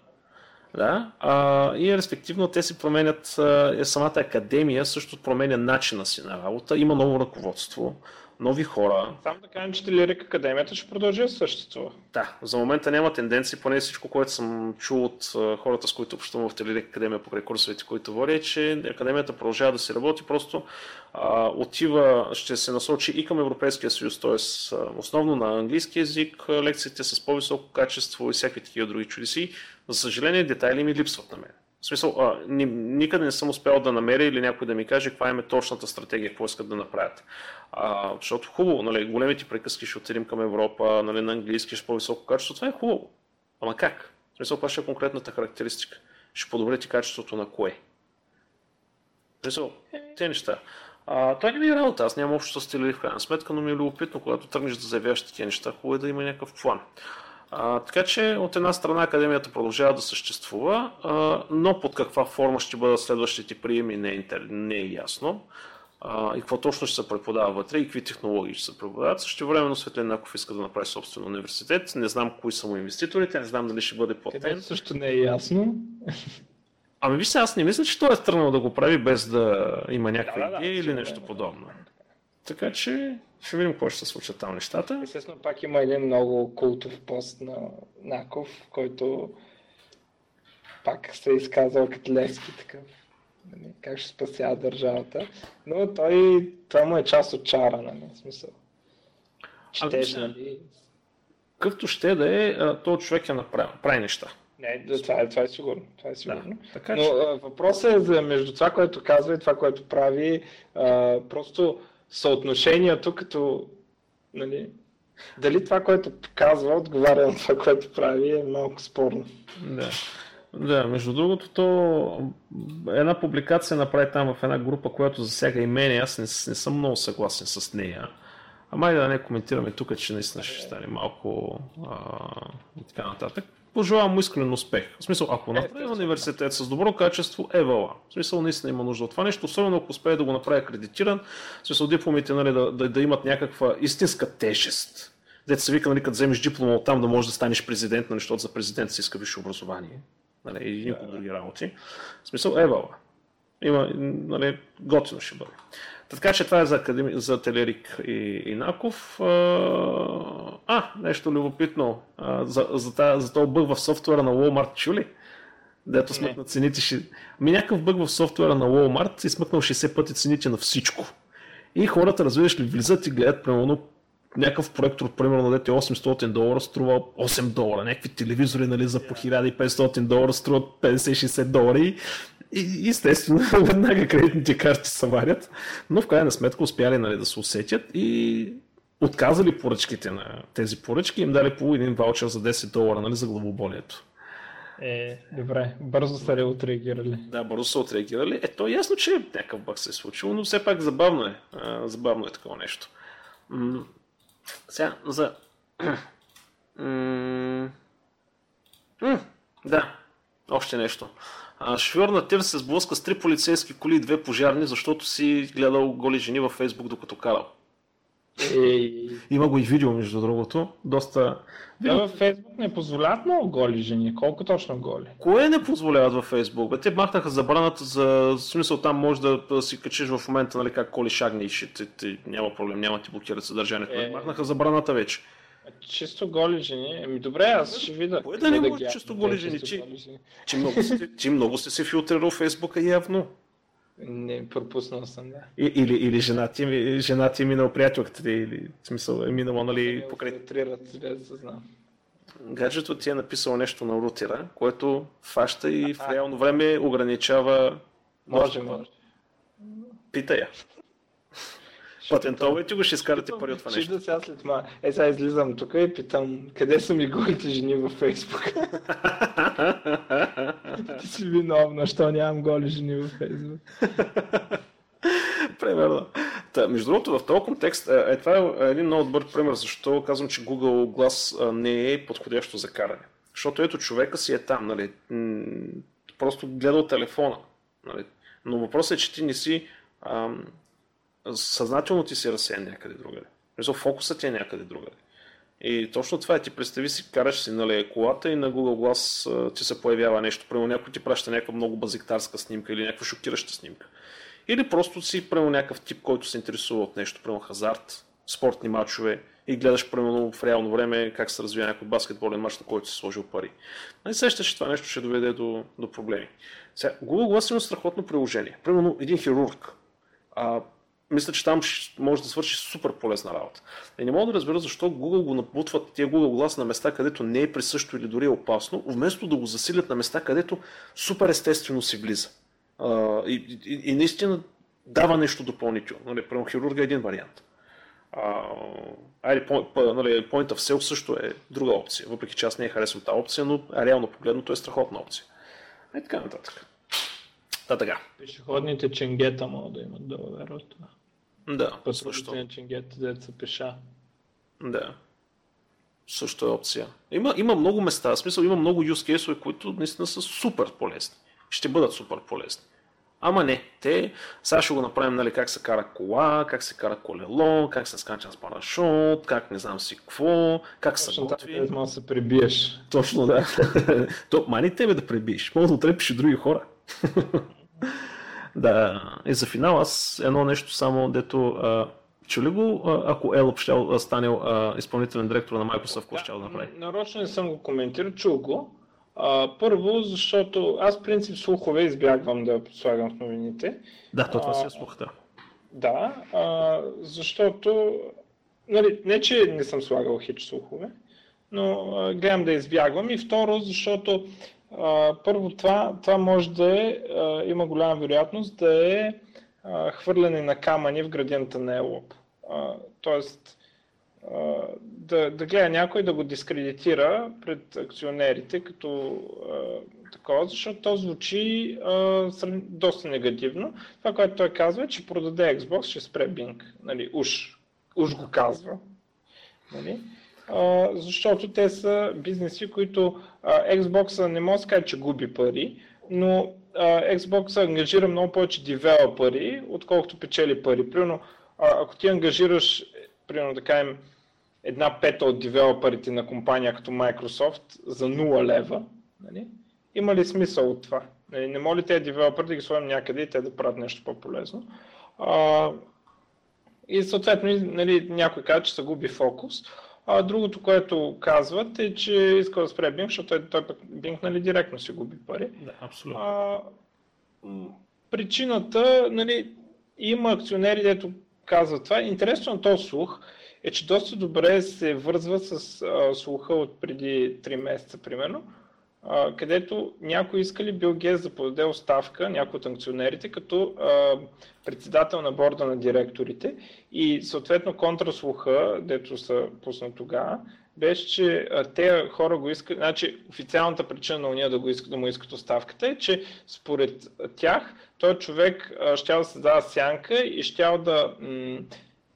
да, а, и респективно те си променят, а, самата академия също променя начина си на работа, има ново ръководство, нови хора. Само да кажем, че Телерик Академията ще продължи да съществува. Да, за момента няма тенденции, поне всичко, което съм чул от хората, с които общувам в Телерик Академия покрай курсовете, които водя, е, че Академията продължава да се работи, просто а, отива, ще се насочи и към Европейския съюз, т.е. основно на английски язик, лекциите с по-високо качество и всякакви такива други чудеси. За съжаление, детайли ми липсват на мен. В смисъл, а, ни, никъде не съм успял да намеря или някой да ми каже каква е точната стратегия, какво искат да направят. А, защото хубаво, нали, големите приказки ще отидем към Европа, нали, на английски ще по-високо качество, това е хубаво. Ама как? В смисъл, това ще е конкретната характеристика. Ще подобрите качеството на кое? В смисъл, те неща. А, това не е работа, аз нямам общо с стили в крайна сметка, но ми е любопитно, когато тръгнеш да заявяваш такива неща, хубаво е да има някакъв план. А, така че от една страна Академията продължава да съществува, а, но под каква форма ще бъдат следващите приеми не е, не е ясно. А, и какво точно ще се преподава вътре и какви технологии ще се преподават. Също времено Светлин Наков иска да направи собствен университет. Не знам кои са му инвеститорите, не знам дали ще бъде платен. Къде също не е ясно. Ами вижте, аз не мисля, че той е тръгнал да го прави без да има някакви да, да, да, или нещо подобно. Така че ще видим какво ще се случат там нещата. Естествено, пак има един много култов пост на Наков, който пак се е изказал като Левски такъв. Нали, как ще спася държавата. Но той, това му е част от чара, нали, в смисъл. Четеш, нали? Какъвто ще да е, този човек е направил, прави неща. Не, това е, това е сигурно. Това е сигурно. Да, така, Но че... въпросът е за между това, което казва и това, което прави, а, просто съотношението като, нали, дали това, което казва, отговаря на това, което прави, е малко спорно. Да. Да, между другото, то една публикация направи там в една група, която засяга и мене. Аз не, не съм много съгласен с нея. Ама и да не коментираме тук, че наистина ще стане малко а, и така нататък пожелавам му искрен успех. В смисъл, ако направи университет с добро качество, е вала. В смисъл, наистина има нужда от това нещо, особено ако успее да го направи акредитиран, в смисъл дипломите нали, да, да, да, имат някаква истинска тежест. Дете се вика, нали, като вземеш диплома от там, да можеш да станеш президент, нали, защото за президент си иска висше образование. Нали, и никакви други работи. В смисъл, е вала. Има, нали, готино ще бъде. Така че това е за, академи... за Телерик и Инаков. А, нещо любопитно. А, за, за, за, за този бъг в софтуера на Walmart чули? Дето смъкна цените. Ще... Ми някакъв бъг в софтуера на Walmart и смъкнал 60 пъти цените на всичко. И хората, разбираш ли, влизат и гледат, примерно, някакъв проектор, примерно, дете 800 долара, струва 8 долара. Някакви телевизори, нали, за по 1500 долара струват 50-60 долара и и естествено, *laughs* веднага кредитните карти се варят, но в крайна сметка успяли нали, да се усетят и отказали поръчките на тези поръчки и им дали по един ваучер за 10 долара нали, за главоболието. Е, добре, бързо са отреагирали. Да, бързо са отреагирали. Е, то е ясно, че някакъв бък се е случил, но все пак забавно е. А, забавно е такова нещо. М- сега, за... *clears throat* М- м- да, още нещо. А, шофьор на ТИР се сблъска с три полицейски коли и две пожарни, защото си гледал голи жени във Фейсбук докато карал. Ей. Има го и видео, между другото. Доста. Да, във Фейсбук не позволяват много голи жени. Колко точно голи? Кое не позволяват във Фейсбук? Бе, те махнаха забраната за смисъл там може да, да си качиш в момента, нали, как коли шагне и ще, ти, ти, няма проблем, няма ти блокират съдържанието. Е... Махнаха забраната вече. Чисто голи жени. Еми добре, аз ще видя. Кое да не може чисто голи жени? Че, че, много, че *laughs* много сте се филтрирал в Фейсбука явно. Не, пропуснал съм, да. И, или, или жена ти, жена ти е минал приятелката или в смисъл е минала, нали, покрай... Филтрират, да знам. Гаджето ти е написало нещо на рутера, което фаща и в реално време ограничава... Може, може. Питай я. Патентовайте го, ще изкарате пари от това нещо. Чижда сега след това. Е, сега излизам тук и питам, къде са ми голите жени във Фейсбук? *laughs* Ти си виновна, що нямам голи жени във Фейсбук. Примерно. Та, между другото, в този контекст, е, е, това е един много добър пример, защо казвам, че Google Glass не е подходящо за каране. Защото ето човека си е там, нали, просто гледал телефона. Нали. Но въпросът е, че ти не си ам, съзнателно ти си разсеян някъде другаде. Мисъл, фокусът ти е някъде другаде. И точно това е, ти представи си, караш си нали, колата и на Google Glass ти се появява нещо. Примерно някой ти праща някаква много базиктарска снимка или някаква шокираща снимка. Или просто си, примерно някакъв тип, който се интересува от нещо, примерно хазарт, спортни матчове и гледаш примерно в реално време как се развива някой баскетболен матч, на който си сложил пари. Не сещаш, че това нещо ще доведе до, до проблеми. Сега, Google Glass има страхотно приложение. Примерно един хирург. А, мисля, че там може да свърши супер полезна работа. И не мога да разбера защо Google го напутват тия Google Glass на места, където не е присъщо или дори е опасно, вместо да го засилят на места, където супер естествено си влиза. А, и, и, и наистина дава нещо допълнително. Нали, прямо хирурга е един вариант. Айде, нали, Point of Sale също е друга опция, въпреки че аз не харесвам тази опция, но реално погледното е страхотна опция. И така нататък. Та така. Пешеходните ченгета могат да имат да въверват това. Да, Пътувате също. да са пеша. Да. Също е опция. Има, има много места, в смисъл има много use case които наистина са супер полезни. Ще бъдат супер полезни. Ама не, те, сега ще го направим, нали, как се кара кола, как се кара колело, как се скача с парашут, как не знам си какво, как се готви. Точно да се пребиеш. Точно да. То, мани тебе да пребиеш, може да отрепиш и други хора. *laughs* да, и за финал аз едно нещо само, дето а, чу ли го, ако Елъп ще стане изпълнителен директор на Microsoft, какво ще да направи? Нарочно не съм го коментирал, чул го. А, първо, защото аз принцип слухове избягвам да слагам в новините. Да, то това си е слух, да. Да, а, защото, нали, не че не съм слагал хич слухове, но а, гледам да избягвам и второ, защото а, първо това, това може да е, а, има голяма вероятност да е а, хвърляне на камъни в градиента на Елоп. тоест, да, да гледа някой да го дискредитира пред акционерите като а, такова, защото то звучи а, доста негативно. Това, което той казва е, че продаде Xbox, ще спре Bing. Нали, уж, уж го казва. Нали? Защото те са бизнеси, които Xbox не може да каже, че губи пари, но а, Xbox ангажира много повече девелопери, отколкото печели пари. Примерно, ако ти ангажираш, примерно да кажем, една пета от девелоперите на компания като Microsoft за 0 лева, нали? има ли смисъл от това? Нали? Не може ли тези девелопери да ги сложим някъде и те да правят нещо по-полезно? А, и съответно нали, някой казва, че се губи фокус. А другото, което казват е, че иска да спре Bing, защото той, той пък Bing нали, директно си губи пари. Да, абсолютно. А, причината, нали, има акционери, дето казват това. Интересно на този слух е, че доста добре се вързва с а, слуха от преди 3 месеца, примерно, където някой искали Бил Гейс да подаде оставка, някой от акционерите, като председател на борда на директорите. И съответно контраслуха, дето са пуснат тогава, беше, че те хора го искат, значи официалната причина на уния да, го искат, да му искат оставката е, че според тях той човек щял да се дава сянка и щял да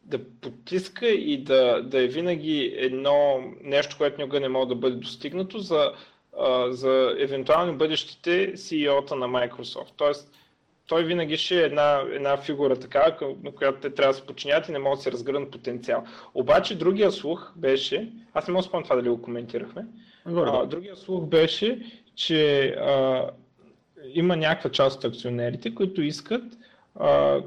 да потиска и да, да е винаги едно нещо, което никога не може да бъде достигнато за, а, за евентуални бъдещите CEO-та на Microsoft. Тоест, той винаги ще е една, една фигура така, на която те трябва да се подчинят и не могат да се разгърнат потенциал. Обаче другия слух беше, аз не мога да спомня това дали го коментирахме, а, другия слух беше, че а, има някаква част от акционерите, които искат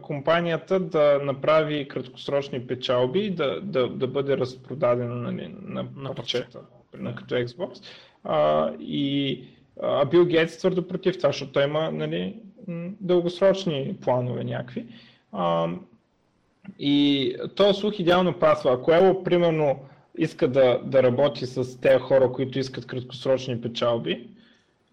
компанията да направи краткосрочни печалби и да, да, да бъде разпродадена нали, на, на парчета, на, като Xbox. А, и а Бил Гейтс твърдо против това, защото той има нали, дългосрочни планове някакви. А, и този слух идеално пасва. Ако Ело, примерно, иска да, да работи с тези хора, които искат краткосрочни печалби,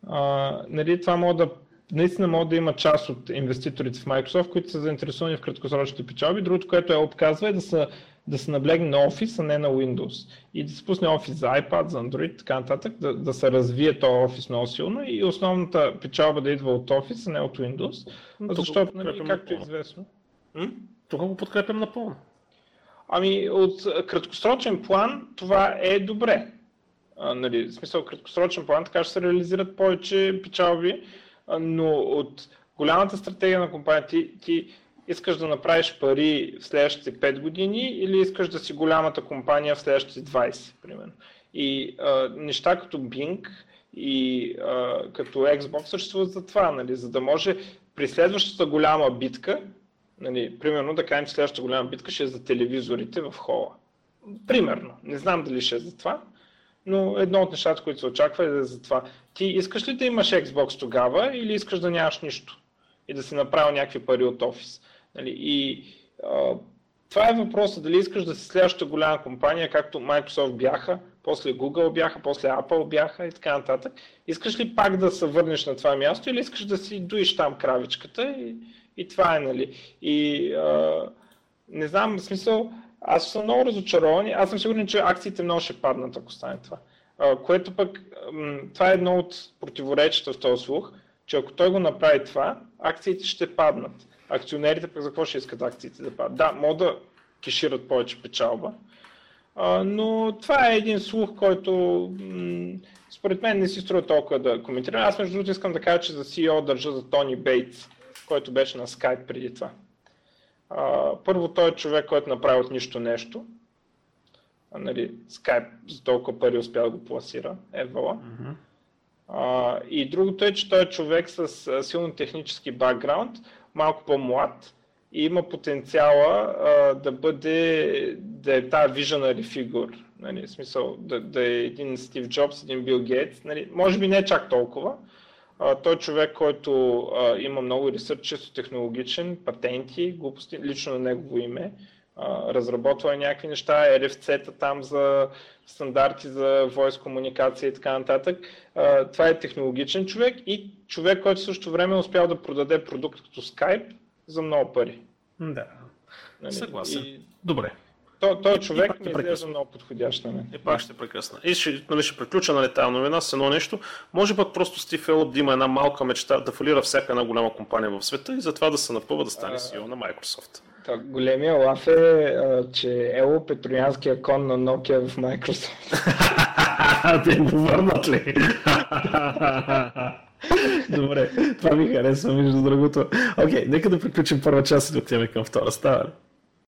а, нали, това може да наистина могат да има част от инвеститорите в Microsoft, които са заинтересовани в краткосрочните печалби. Другото, което е обказва е да се, да се наблегне на Office, а не на Windows. И да се пусне Office за iPad, за Android така нататък, да, да се развие този Office много силно и основната печалба да идва от Office, а не от Windows. Но защото, нали, както е известно. Тук го подкрепям напълно. Ами, от краткосрочен план това е добре. А, нали, в смисъл, краткосрочен план, така ще се реализират повече печалби но от голямата стратегия на компанията ти, ти искаш да направиш пари в следващите 5 години или искаш да си голямата компания в следващите 20, примерно. И а, неща като Bing и а, като Xbox съществуват за това, нали? за да може при следващата голяма битка Нали, примерно да кажем, че следващата голяма битка ще е за телевизорите в хола. Примерно. Не знам дали ще е за това, но едно от нещата, които се очаква е за това. Ти искаш ли да имаш Xbox тогава или искаш да нямаш нищо и да си направил някакви пари от офис? Нали? И а, това е въпросът, дали искаш да си следващата голяма компания, както Microsoft бяха, после Google бяха, после Apple бяха и така нататък. Искаш ли пак да се върнеш на това място или искаш да си дуиш там кравичката и, и това е, нали? И а, не знам, в смисъл, аз съм много разочарован и аз съм сигурен, че акциите много ще паднат, ако стане това. А, което пък, това е едно от противоречията в този слух, че ако той го направи това, акциите ще паднат. Акционерите пък за какво ще искат акциите да паднат? Да, могат да кешират повече печалба, а, но това е един слух, който м- според мен не си струва толкова да коментирам. Аз между другото искам да кажа, че за CEO държа за Тони Бейтс, който беше на Skype преди това. А, първо той е човек, който направи от нищо нещо. А, нали, Skype за толкова пари успя да го пласира, Евала. Mm-hmm. А, и другото е, че той е човек с силно технически бакграунд, малко по-млад и има потенциала а, да бъде да е тази visionary фигур. Нали, в смисъл да, да е един Стив Джобс, един Бил Гейтс. Нали, може би не чак толкова, той е човек, който а, има много ресърч, чисто технологичен, патенти, глупости, лично на негово име. Разработва някакви неща, RFC-та там за стандарти за voice комуникация и така нататък. Това е технологичен човек и човек, който също време е успял да продаде продукт като Skype за много пари. Да. Нали? Съгласен. И... Добре. То, той човек ми изглежда много подходящ на мен. И пак ще прекъсна. И ще, нали, ще приключа нали, тази новина с едно нещо. Може пък просто Стив Елоп да има една малка мечта да фалира всяка една голяма компания в света и затова да се напъва да стане CEO на Microsoft. Да, големия лаф е, а, че Елоп е троянския кон на Nokia в Microsoft. *laughs* Те го върнат ли? *laughs* Добре, това ми харесва между другото. Окей, okay, нека да приключим първа част и да отиваме към втора. Става ли?